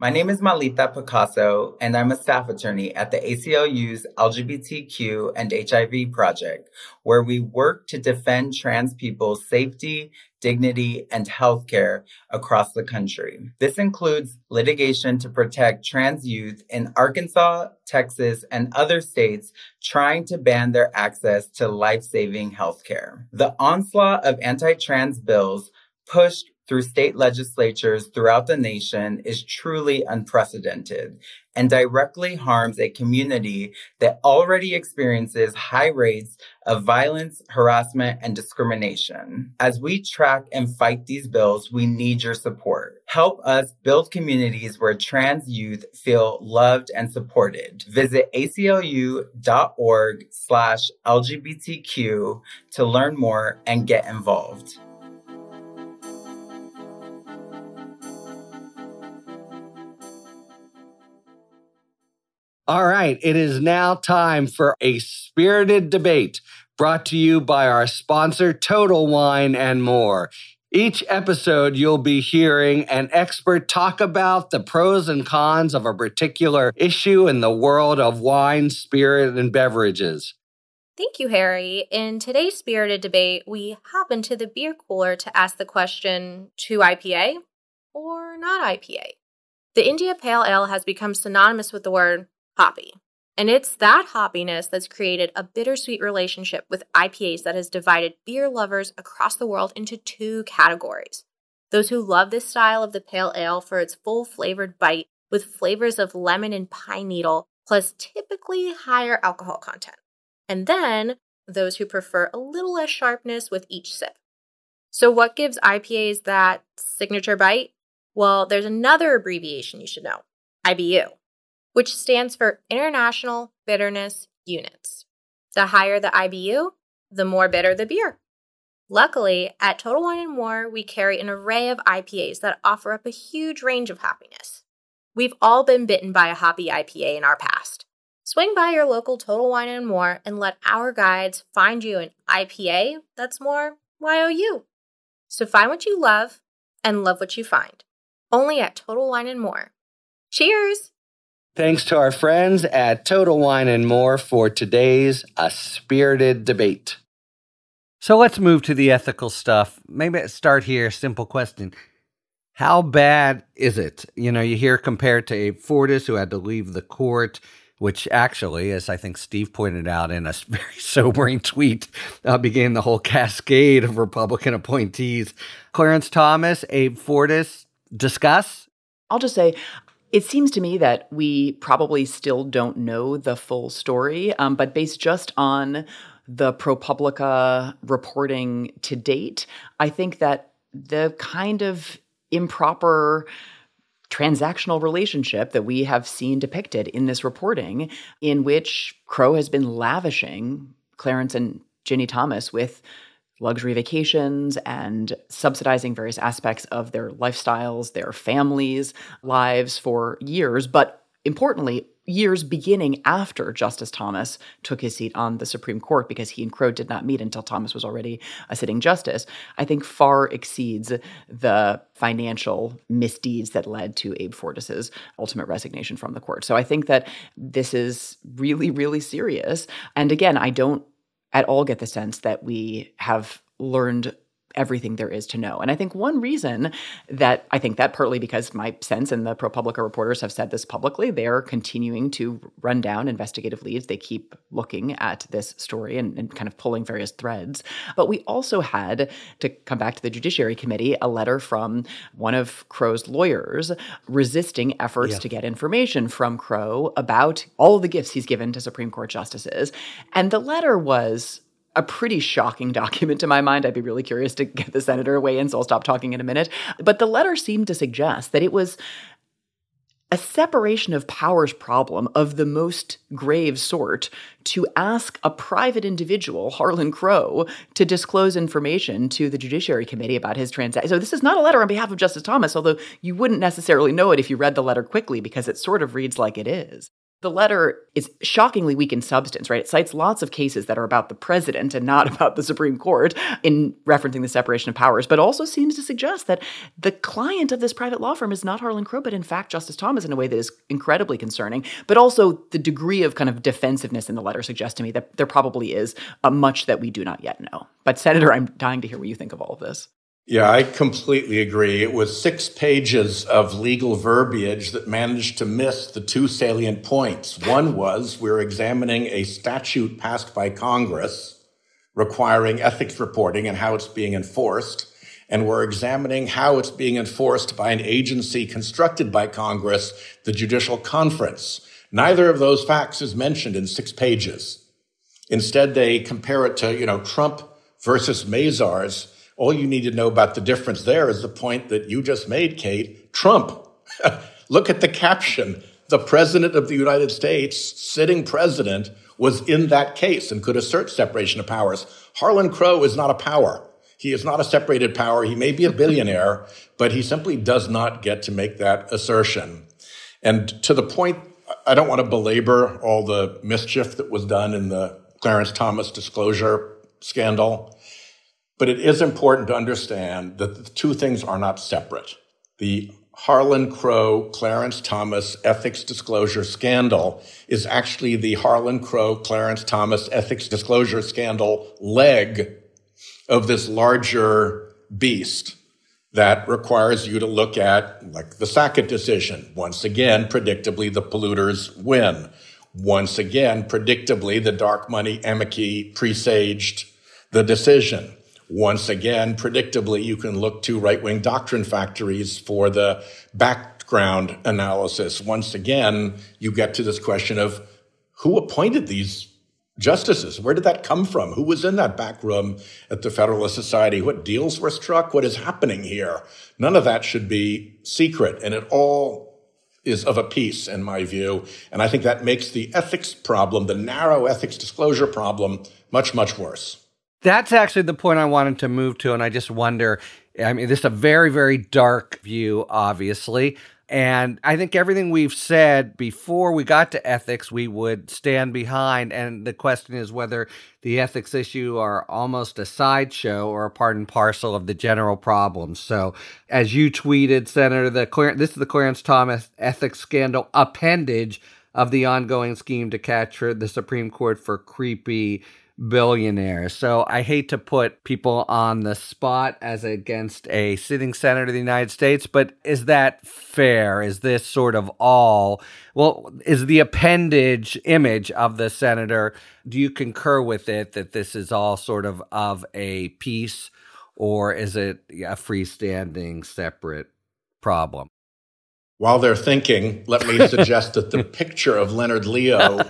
My name is Malita Picasso, and I'm a staff attorney at the ACLU's LGBTQ and HIV project, where we work to defend trans people's safety, dignity, and healthcare across the country. This includes litigation to protect trans youth in Arkansas, Texas, and other states trying to ban their access to life-saving healthcare. The onslaught of anti-trans bills pushed through state legislatures throughout the nation is truly unprecedented and directly harms a community that already experiences high rates of violence, harassment, and discrimination. As we track and fight these bills, we need your support. Help us build communities where trans youth feel loved and supported. Visit aclu.org slash LGBTQ to learn more and get involved. All right, it is now time for a spirited debate brought to you by our sponsor, Total Wine and More. Each episode, you'll be hearing an expert talk about the pros and cons of a particular issue in the world of wine, spirit, and beverages. Thank you, Harry. In today's spirited debate, we hop into the beer cooler to ask the question to IPA or not IPA? The India Pale Ale has become synonymous with the word hoppy. And it's that hoppiness that's created a bittersweet relationship with IPAs that has divided beer lovers across the world into two categories. Those who love this style of the pale ale for its full flavored bite with flavors of lemon and pine needle, plus typically higher alcohol content. And then those who prefer a little less sharpness with each sip. So, what gives IPAs that signature bite? Well, there's another abbreviation you should know IBU which stands for International Bitterness Units. The higher the IBU, the more bitter the beer. Luckily, at Total Wine and More, we carry an array of IPAs that offer up a huge range of happiness. We've all been bitten by a hoppy IPA in our past. Swing by your local Total Wine and More and let our guides find you an IPA that's more YOU. So find what you love and love what you find. Only at Total Wine and More. Cheers! Thanks to our friends at Total Wine and More for today's A Spirited Debate. So let's move to the ethical stuff. Maybe start here. Simple question. How bad is it? You know, you hear compared to Abe Fortas, who had to leave the court, which actually, as I think Steve pointed out in a very sobering tweet, uh, began the whole cascade of Republican appointees. Clarence Thomas, Abe Fortas, discuss? I'll just say it seems to me that we probably still don't know the full story, um, but based just on the ProPublica reporting to date, I think that the kind of improper transactional relationship that we have seen depicted in this reporting, in which Crow has been lavishing Clarence and Ginny Thomas with luxury vacations and subsidizing various aspects of their lifestyles, their families' lives for years, but importantly, years beginning after Justice Thomas took his seat on the Supreme Court because he and Crow did not meet until Thomas was already a sitting justice, I think far exceeds the financial misdeeds that led to Abe Fortas's ultimate resignation from the court. So I think that this is really, really serious. And again, I don't at all get the sense that we have learned everything there is to know. And I think one reason that I think that partly because my sense and the ProPublica reporters have said this publicly, they're continuing to run down investigative leads. They keep looking at this story and, and, kind of pulling various threads. But we also had, to come back to the Judiciary Committee, a letter from one of Crow's lawyers resisting efforts yeah. to get information from Crowe about all the gifts he's given to Supreme Court justices. And the letter was a pretty shocking document to my mind. I'd be really curious to get the senator weigh in, so I'll stop talking in a minute. But the letter seemed to suggest that it was a separation of powers problem of the most grave sort to ask a private individual, Harlan Crow, to disclose information to the Judiciary Committee about his transaction. So this is not a letter on behalf of Justice Thomas, although you wouldn't necessarily know it if you read the letter quickly because it sort of reads like it is. The letter is shockingly weak in substance, right? It cites lots of cases that are about the president and not about the Supreme Court in referencing the separation of powers, but also seems to suggest that the client of this private law firm is not Harlan Crow, but in fact Justice Thomas in a way that is incredibly concerning. But also the degree of kind of defensiveness in the letter suggests to me that there probably is a much that we do not yet know. But Senator, I'm dying to hear what you think of all of this. Yeah, I completely agree. It was six pages of legal verbiage that managed to miss the two salient points. One was we're examining a statute passed by Congress requiring ethics reporting and how it's being enforced. And we're examining how it's being enforced by an agency constructed by Congress, the Judicial Conference. Neither of those facts is mentioned in six pages. Instead, they compare it to, you know, Trump versus Mazars all you need to know about the difference there is the point that you just made, Kate. Trump. Look at the caption. The president of the United States, sitting president, was in that case and could assert separation of powers. Harlan Crow is not a power. He is not a separated power. He may be a billionaire, but he simply does not get to make that assertion. And to the point, I don't want to belabor all the mischief that was done in the Clarence Thomas disclosure scandal. But it is important to understand that the two things are not separate. The Harlan Crow, Clarence Thomas ethics disclosure scandal is actually the Harlan Crow, Clarence Thomas ethics disclosure scandal leg of this larger beast that requires you to look at, like the Sackett decision. Once again, predictably, the polluters win. Once again, predictably, the dark money amici presaged the decision. Once again, predictably, you can look to right wing doctrine factories for the background analysis. Once again, you get to this question of who appointed these justices? Where did that come from? Who was in that back room at the Federalist Society? What deals were struck? What is happening here? None of that should be secret. And it all is of a piece, in my view. And I think that makes the ethics problem, the narrow ethics disclosure problem, much, much worse. That's actually the point I wanted to move to. And I just wonder I mean, this is a very, very dark view, obviously. And I think everything we've said before we got to ethics, we would stand behind. And the question is whether the ethics issue are almost a sideshow or a part and parcel of the general problem. So, as you tweeted, Senator, the this is the Clarence Thomas ethics scandal appendage of the ongoing scheme to capture the Supreme Court for creepy billionaire. So I hate to put people on the spot as against a sitting senator of the United States, but is that fair? Is this sort of all? Well, is the appendage image of the senator, do you concur with it that this is all sort of of a piece or is it a freestanding separate problem? While they're thinking, let me suggest that the picture of Leonard Leo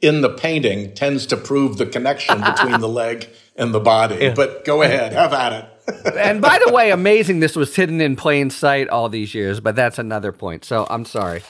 in the painting tends to prove the connection between the leg and the body. Yeah. But go ahead, have at it. and by the way, amazing this was hidden in plain sight all these years, but that's another point. So I'm sorry.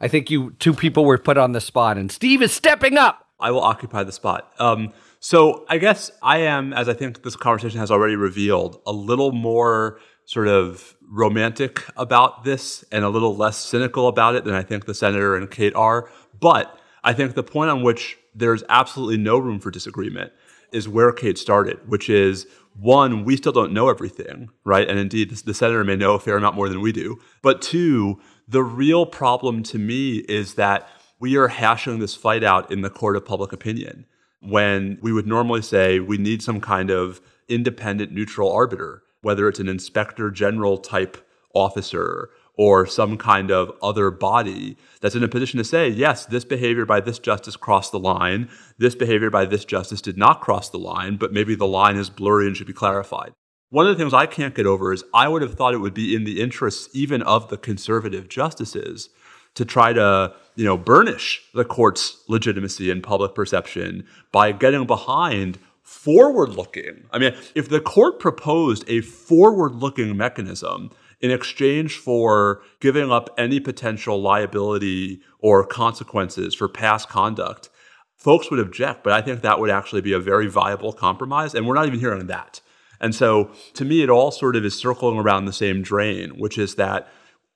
I think you two people were put on the spot, and Steve is stepping up. I will occupy the spot. Um, so I guess I am, as I think this conversation has already revealed, a little more sort of romantic about this and a little less cynical about it than I think the senator and Kate are. But I think the point on which there's absolutely no room for disagreement is where Kate started, which is one, we still don't know everything, right? And indeed, the senator may know a fair amount more than we do. But two, the real problem to me is that we are hashing this fight out in the court of public opinion when we would normally say we need some kind of independent, neutral arbiter, whether it's an inspector general type officer or some kind of other body that's in a position to say, yes, this behavior by this justice crossed the line, this behavior by this justice did not cross the line, but maybe the line is blurry and should be clarified. One of the things I can't get over is I would have thought it would be in the interests even of the conservative justices to try to, you know, burnish the court's legitimacy and public perception by getting behind forward looking. I mean, if the court proposed a forward looking mechanism in exchange for giving up any potential liability or consequences for past conduct, folks would object, but I think that would actually be a very viable compromise. And we're not even hearing that. And so to me, it all sort of is circling around the same drain, which is that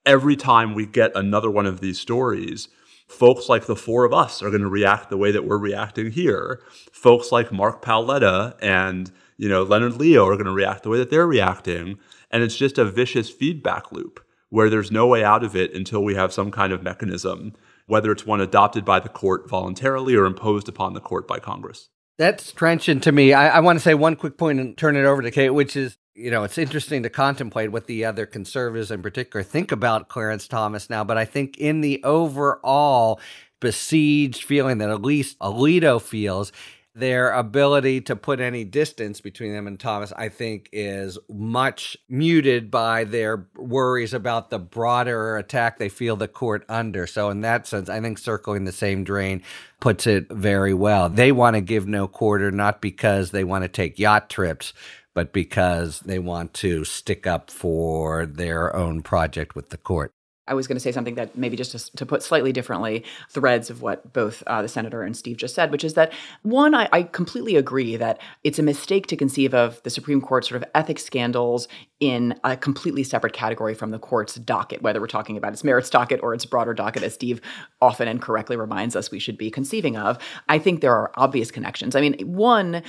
every time we get another one of these stories, folks like the four of us are going to react the way that we're reacting here. Folks like Mark Paoletta and you know Leonard Leo are going to react the way that they're reacting, and it's just a vicious feedback loop where there's no way out of it until we have some kind of mechanism, whether it's one adopted by the court voluntarily or imposed upon the court by Congress. That's trenchant to me. I, I want to say one quick point and turn it over to Kate, which is you know, it's interesting to contemplate what the other conservatives in particular think about Clarence Thomas now. But I think in the overall besieged feeling that at least Alito feels, their ability to put any distance between them and Thomas, I think, is much muted by their worries about the broader attack they feel the court under. So, in that sense, I think circling the same drain puts it very well. They want to give no quarter, not because they want to take yacht trips, but because they want to stick up for their own project with the court. I was going to say something that maybe just to, to put slightly differently, threads of what both uh, the senator and Steve just said, which is that one, I, I, completely agree that it's a mistake to conceive of the Supreme Court sort of ethics scandals in a completely separate category from the court's docket, whether we're talking about its merits docket or its broader docket, as Steve often and correctly reminds us we should be conceiving of. I think there are obvious connections. I mean, one,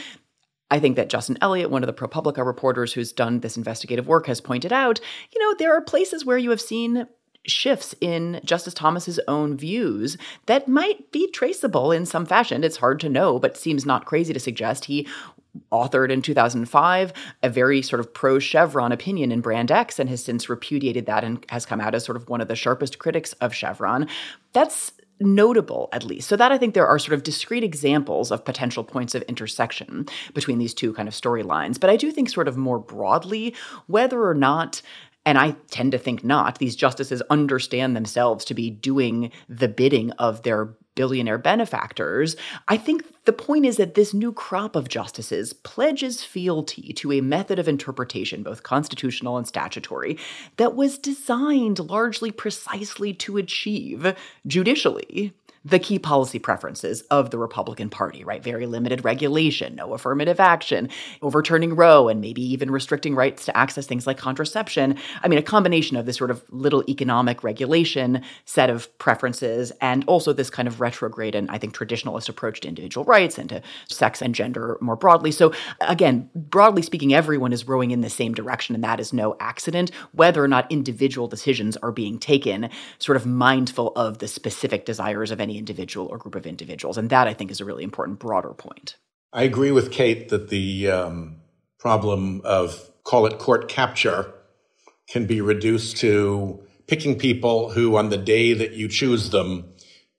I think that Justin Elliott, one of the ProPublica reporters who's done this investigative work, has pointed out, you know, there are places where you have seen shifts in Justice Thomas's own views that might be traceable in some fashion. It's hard to know, but seems not crazy to suggest he authored in 2005 a very sort of pro Chevron opinion in Brand X and has since repudiated that and has come out as sort of one of the sharpest critics of Chevron. That's notable, at least. So, that I think there are sort of discrete examples of potential points of intersection between these two kind of storylines. But I do think, sort of more broadly, whether or not and I tend to think not. These justices understand themselves to be doing the bidding of their billionaire benefactors. I think the point is that this new crop of justices pledges fealty to a method of interpretation, both constitutional and statutory, that was designed largely precisely to achieve judicially the key policy preferences of the Republican Party, right? Very limited regulation, no affirmative action, overturning Roe, and maybe even restricting rights to access things like contraception. I mean, a combination of this sort of little economic regulation set of preferences and also this kind of retrograde and I think traditionalist approach to individual rights and to sex and gender more broadly. So, again, broadly speaking, everyone is rowing in the same direction, and that is no accident. Whether or not individual decisions are being taken, sort of mindful of the specific desires of any any individual or group of individuals. And that, I think, is a really important broader point. I agree with Kate that the um, problem of, call it court capture, can be reduced to picking people who, on the day that you choose them,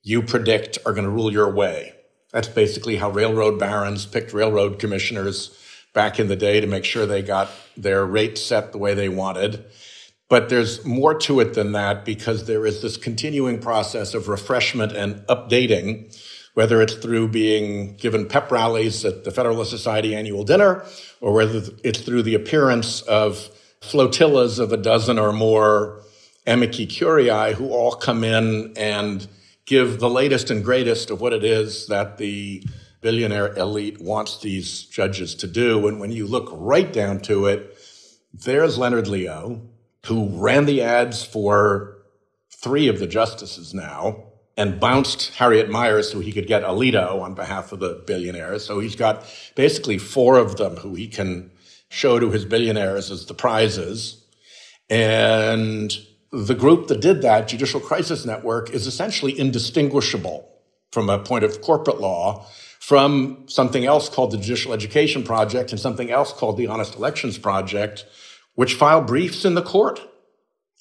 you predict are going to rule your way. That's basically how railroad barons picked railroad commissioners back in the day to make sure they got their rate set the way they wanted. But there's more to it than that because there is this continuing process of refreshment and updating, whether it's through being given pep rallies at the Federalist Society annual dinner or whether it's through the appearance of flotillas of a dozen or more amici curiae who all come in and give the latest and greatest of what it is that the billionaire elite wants these judges to do. And when you look right down to it, there's Leonard Leo, who ran the ads for three of the justices now and bounced Harriet Miers so he could get Alito on behalf of the billionaires. So he's got basically four of them who he can show to his billionaires as the prizes. And the group that did that, Judicial Crisis Network, is essentially indistinguishable from a point of corporate law from something else called the Judicial Education Project and something else called the Honest Elections Project, which file briefs in the court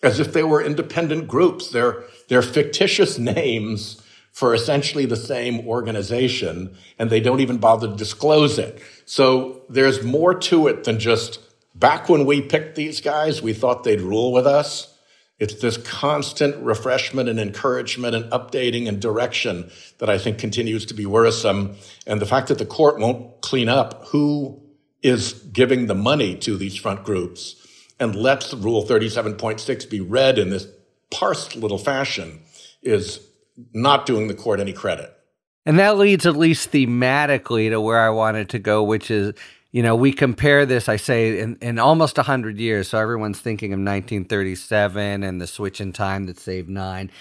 as if they were independent groups. They're, they're fictitious names for essentially the same organization, and they don't even bother to disclose it. So there's more to it than just back when we picked these guys, we thought they'd rule with us. It's this constant refreshment and encouragement and updating and direction that I think continues to be worrisome. And the fact that the court won't clean up who is giving the money to these front groups and lets Rule 37.6 be read in this parsed little fashion is not doing the court any credit. And that leads at least thematically to where I wanted to go, which is, you know, we compare this, I say, in, in almost 100 years. So everyone's thinking of 1937 and the switch in time that saved nine.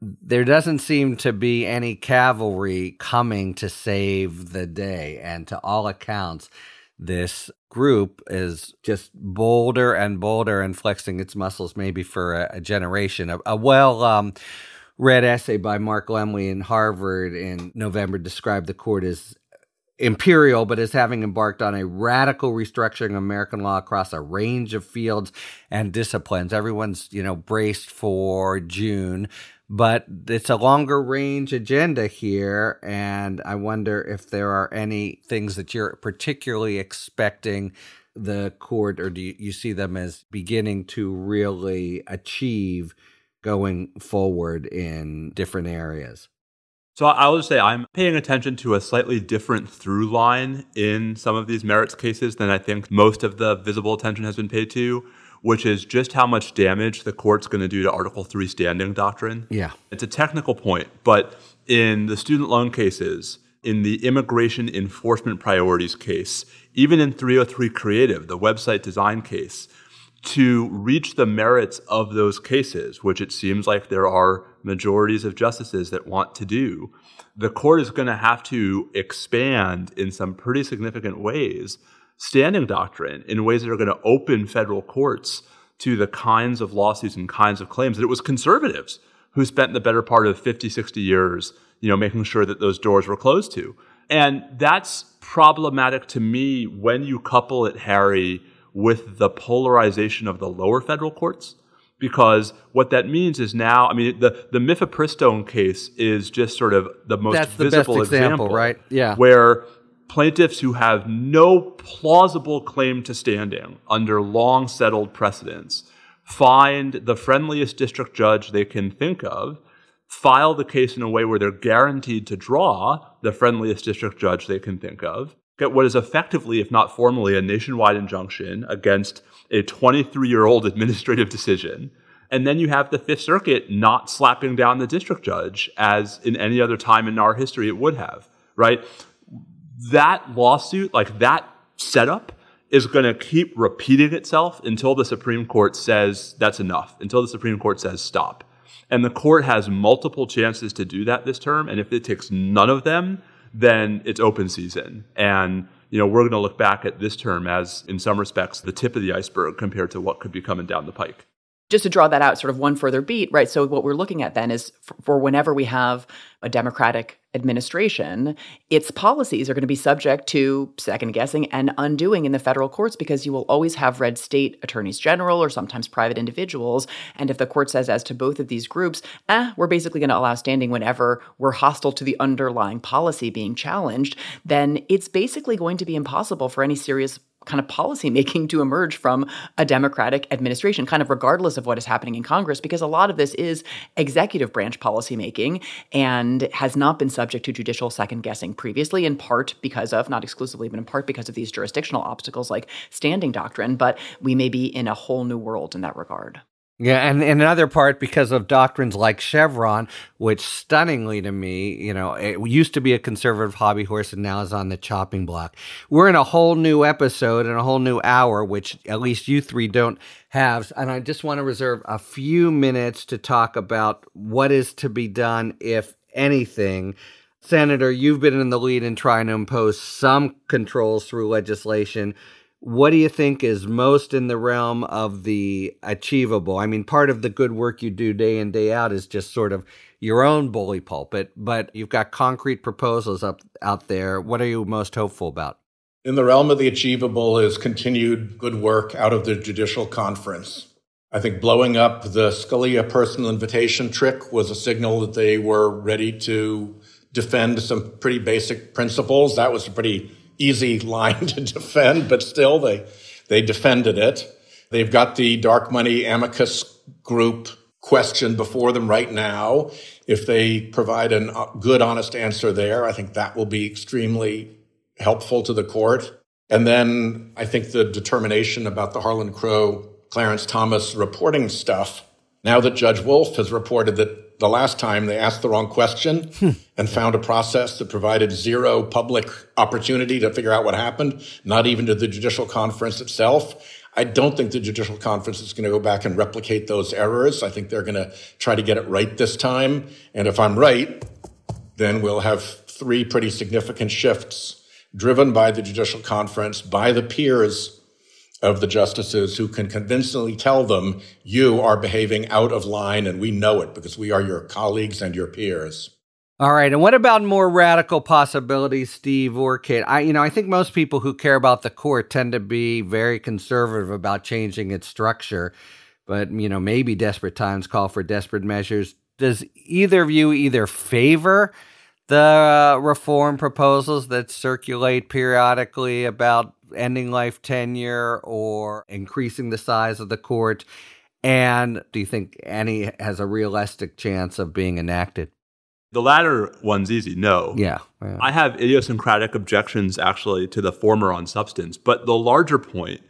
There doesn't seem to be any cavalry coming to save the day. And to all accounts, this group is just bolder and bolder and flexing its muscles maybe for a, a generation. A, a well um, read essay by Mark Lemley in Harvard in November described the court as imperial, but as having embarked on a radical restructuring of American law across a range of fields and disciplines. Everyone's, you know, braced for June, but it's a longer range agenda here. And I wonder if there are any things that you're particularly expecting the court, or do you, you see them as beginning to really achieve going forward in different areas? So I just say I'm paying attention to a slightly different through line in some of these merits cases than I think most of the visible attention has been paid to, which is just how much damage the court's going to do to Article 3 standing doctrine. Yeah. It's a technical point, but in the student loan cases, in the immigration enforcement priorities case, even in 303 Creative, the website design case, to reach the merits of those cases, which it seems like there are majorities of justices that want to do, the court is going to have to expand in some pretty significant ways standing doctrine in ways that are going to open federal courts to the kinds of lawsuits and kinds of claims that it was conservatives who spent the better part of 50, 60 years, you know, making sure that those doors were closed to. And that's problematic to me when you couple it, Harry, with the polarization of the lower federal courts. Because what that means is now, I mean, the, the mifepristone case is just sort of the most That's the visible best example, example, right? Yeah. Where plaintiffs who have no plausible claim to standing under long settled precedents find the friendliest district judge they can think of, file the case in a way where they're guaranteed to draw the friendliest district judge they can think of, get what is effectively, if not formally, a nationwide injunction against a 23 year old administrative decision. And then you have the Fifth Circuit not slapping down the district judge as in any other time in our history it would have, right? That lawsuit, like that setup, is going to keep repeating itself until the Supreme Court says that's enough, until the Supreme Court says stop. And the court has multiple chances to do that this term. And if it takes none of them, then it's open season. And you know, we're going to look back at this term as, in some respects, the tip of the iceberg compared to what could be coming down the pike just to draw that out sort of one further beat, right? So what we're looking at then is for, for whenever we have a democratic administration, its policies are going to be subject to second guessing and undoing in the federal courts because you will always have red state attorneys general or sometimes private individuals. And if the court says, as to both of these groups, eh, we're basically going to allow standing whenever we're hostile to the underlying policy being challenged, then it's basically going to be impossible for any serious kind of policymaking to emerge from a Democratic administration, kind of regardless of what is happening in Congress, because a lot of this is executive branch policymaking and has not been subject to judicial second guessing previously, in part because of, not exclusively, but in part because of these jurisdictional obstacles like standing doctrine. But we may be in a whole new world in that regard. Yeah, and, and another part because of doctrines like Chevron, which stunningly to me, you know, it used to be a conservative hobby horse and now is on the chopping block. We're in a whole new episode and a whole new hour, which at least you three don't have. And I just want to reserve a few minutes to talk about what is to be done, if anything. Senator, you've been in the lead in trying to impose some controls through legislation what do you think is most in the realm of the achievable? I mean, part of the good work you do day in, day out is just sort of your own bully pulpit, but you've got concrete proposals up out there. What are you most hopeful about? In the realm of the achievable is continued good work out of the judicial conference. I think blowing up the Scalia personal invitation trick was a signal that they were ready to defend some pretty basic principles. That was a pretty easy line to defend, but still they, they defended it. They've got the dark money amicus group question before them right now. If they provide a good, honest answer there, I think that will be extremely helpful to the court. And then I think the determination about the Harlan Crow Clarence Thomas reporting stuff now that Judge Wolf has reported that the last time they asked the wrong question hmm. and found a process that provided zero public opportunity to figure out what happened, not even to the judicial conference itself. I don't think the judicial conference is going to go back and replicate those errors. I think they're going to try to get it right this time. And if I'm right, then we'll have three pretty significant shifts driven by the judicial conference, by the peers of the justices who can convincingly tell them, you are behaving out of line and we know it because we are your colleagues and your peers. All right. And what about more radical possibilities, Steve or Kate? I, you know, I think most people who care about the court tend to be very conservative about changing its structure. But, you know, maybe desperate times call for desperate measures. Does either of you either favor the uh, reform proposals that circulate periodically about ending life tenure or increasing the size of the court? And do you think any has a realistic chance of being enacted? The latter one's easy, no. Yeah, yeah. I have idiosyncratic objections actually to the former on substance. But the larger point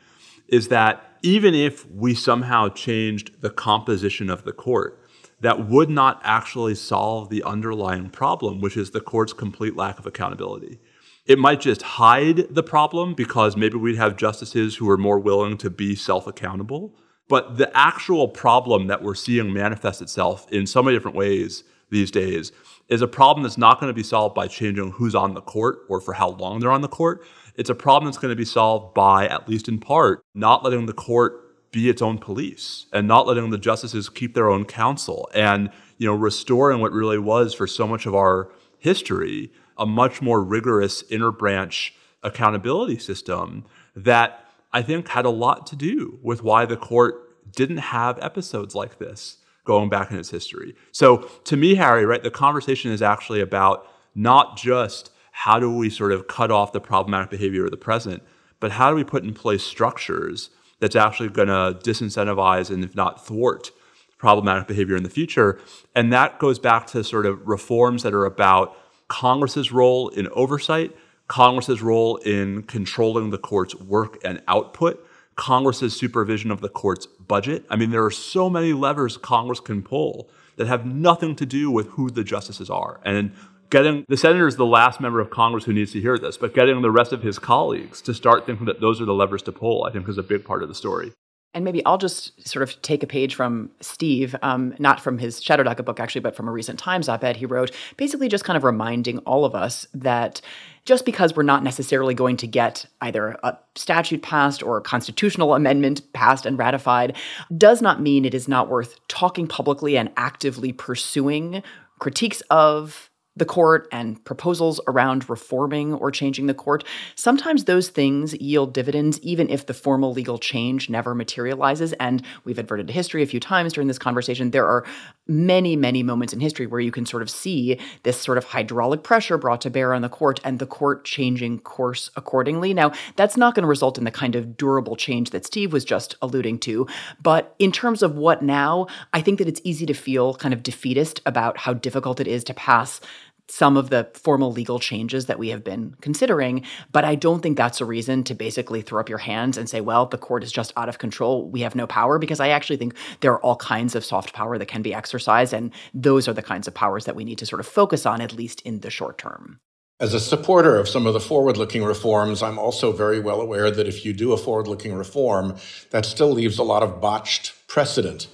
is that even if we somehow changed the composition of the court, that would not actually solve the underlying problem, which is the court's complete lack of accountability. It might just hide the problem because maybe we'd have justices who are more willing to be self accountable. But the actual problem that we're seeing manifest itself in so many different ways these days is a problem that's not going to be solved by changing who's on the court or for how long they're on the court. It's a problem that's going to be solved by, at least in part, not letting the court be its own police and not letting the justices keep their own counsel and you know restoring what really was for so much of our history a much more rigorous interbranch accountability system that I think had a lot to do with why the court didn't have episodes like this going back in its history. So to me, Harry, right, the conversation is actually about not just how do we sort of cut off the problematic behavior of the present, but how do we put in place structures that's actually going to disincentivize and if not thwart problematic behavior in the future. And that goes back to sort of reforms that are about Congress's role in oversight, Congress's role in controlling the court's work and output, Congress's supervision of the court's budget. I mean, there are so many levers Congress can pull that have nothing to do with who the justices are. And getting the senator is the last member of Congress who needs to hear this, but getting the rest of his colleagues to start thinking that those are the levers to pull, I think, is a big part of the story. And maybe I'll just sort of take a page from Steve, um, not from his Shadow Docket book, actually, but from a recent Times op ed he wrote, basically just kind of reminding all of us that just because we're not necessarily going to get either a statute passed or a constitutional amendment passed and ratified does not mean it is not worth talking publicly and actively pursuing critiques of the court and proposals around reforming or changing the court, sometimes those things yield dividends even if the formal legal change never materializes. And we've adverted to history a few times during this conversation. There are many, many moments in history where you can sort of see this sort of hydraulic pressure brought to bear on the court and the court changing course accordingly. Now, that's not going to result in the kind of durable change that Steve was just alluding to. But in terms of what now, I think that it's easy to feel kind of defeatist about how difficult it is to pass some of the formal legal changes that we have been considering. But I don't think that's a reason to basically throw up your hands and say, well, the court is just out of control. We have no power, because I actually think there are all kinds of soft power that can be exercised. And those are the kinds of powers that we need to sort of focus on, at least in the short term. As a supporter of some of the forward looking reforms, I'm also very well aware that if you do a forward looking reform, that still leaves a lot of botched precedent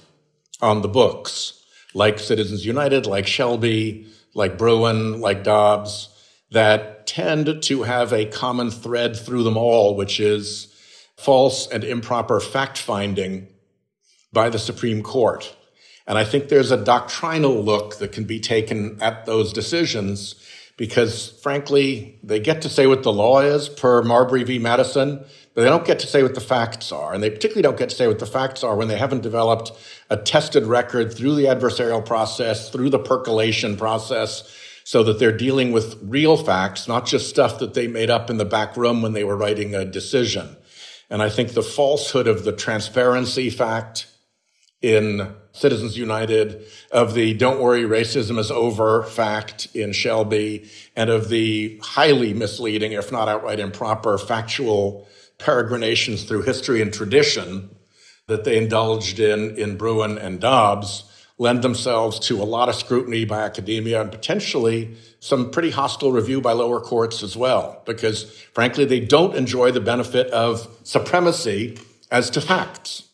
on the books, like Citizens United, like Shelby, like Bruen, like Dobbs, that tend to have a common thread through them all, which is false and improper fact finding by the Supreme Court. And I think there's a doctrinal look that can be taken at those decisions because, frankly, they get to say what the law is per Marbury v. Madison, but they don't get to say what the facts are. And they particularly don't get to say what the facts are when they haven't developed a tested record through the adversarial process, through the percolation process, so that they're dealing with real facts, not just stuff that they made up in the back room when they were writing a decision. And I think the falsehood of the transparency fact in Citizens United, of the don't worry, racism is over fact in Shelby, and of the highly misleading, if not outright improper, factual peregrinations through history and tradition that they indulged in in Bruen and Dobbs lend themselves to a lot of scrutiny by academia and potentially some pretty hostile review by lower courts as well, because frankly, they don't enjoy the benefit of supremacy as to facts.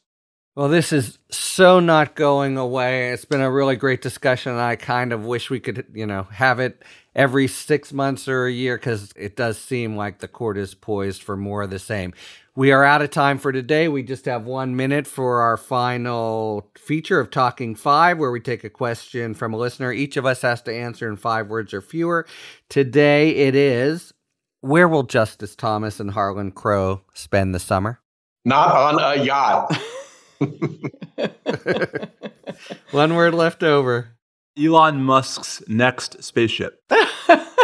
Well, this is so not going away. It's been a really great discussion. And I kind of wish we could, you know, have it every six months or a year because it does seem like the court is poised for more of the same. We are out of time for today. We just have one minute for our final feature of Talking Five, where we take a question from a listener. Each of us has to answer in five words or fewer. Today it is Where will Justice Thomas and Harlan Crow spend the summer? Not on a yacht. one word left over. Elon Musk's next spaceship.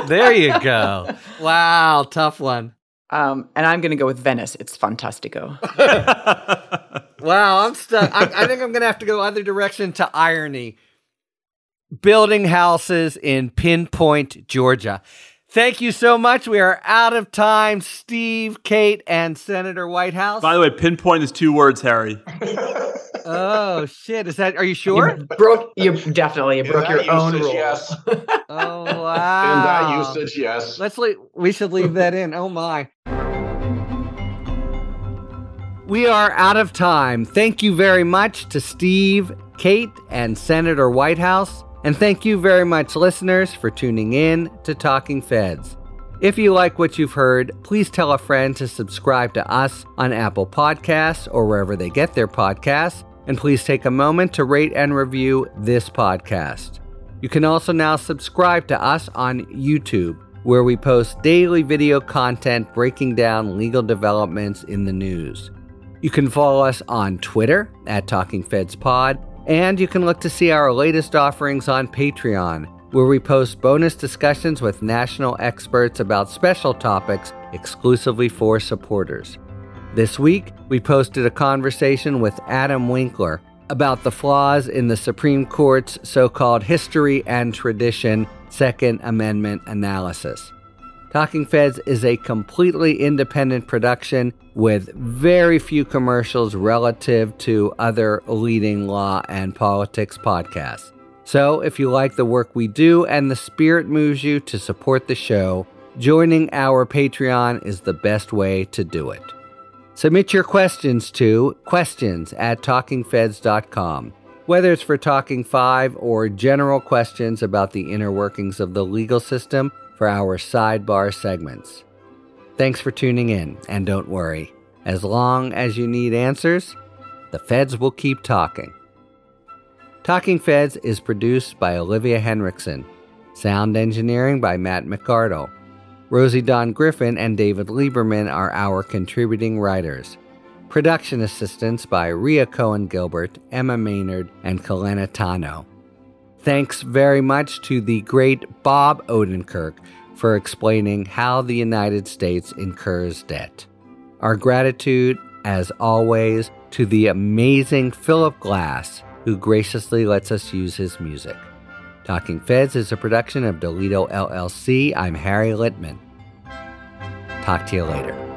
there you go. Wow, tough one. Um, and I'm going to go with Venice. It's fantastico. wow, I'm stuck. I, I think I'm going to have to go other direction to irony. Building houses in Pinpoint, Georgia. Thank you so much. We are out of time. Steve, Kate, and Senator Whitehouse. By the way, pinpoint is two words, Harry. oh shit! Is that? Are you sure? You broke. You definitely you broke your own rule. Yes. oh wow. In that usage, yes. Let's leave. We should leave that in. Oh my. We are out of time. Thank you very much to Steve, Kate, and Senator Whitehouse. And thank you very much, listeners, for tuning in to Talking Feds. If you like what you've heard, please tell a friend to subscribe to us on Apple Podcasts or wherever they get their podcasts. And please take a moment to rate and review this podcast. You can also now subscribe to us on YouTube, where we post daily video content breaking down legal developments in the news. You can follow us on Twitter at Talking Feds Pod, and you can look to see our latest offerings on Patreon, where we post bonus discussions with national experts about special topics exclusively for supporters. This week, we posted a conversation with Adam Winkler about the flaws in the Supreme Court's so called history and tradition Second Amendment analysis. Talking Feds is a completely independent production with very few commercials relative to other leading law and politics podcasts. So, if you like the work we do and the spirit moves you to support the show, joining our Patreon is the best way to do it. Submit your questions to questions at talkingfeds.com. Whether it's for Talking 5 or general questions about the inner workings of the legal system, for our sidebar segments. Thanks for tuning in, and don't worry, as long as you need answers, the feds will keep talking. Talking Feds is produced by Olivia Henriksen, sound engineering by Matt McArdle. Rosie Don Griffin and David Lieberman are our contributing writers. Production assistance by Ria Cohen Gilbert, Emma Maynard, and Kalena Tano. Thanks very much to the great Bob Odenkirk for explaining how the United States incurs debt. Our gratitude, as always, to the amazing Philip Glass, who graciously lets us use his music. Talking Feds is a production of Dolito LLC. I'm Harry Litman. Talk to you later.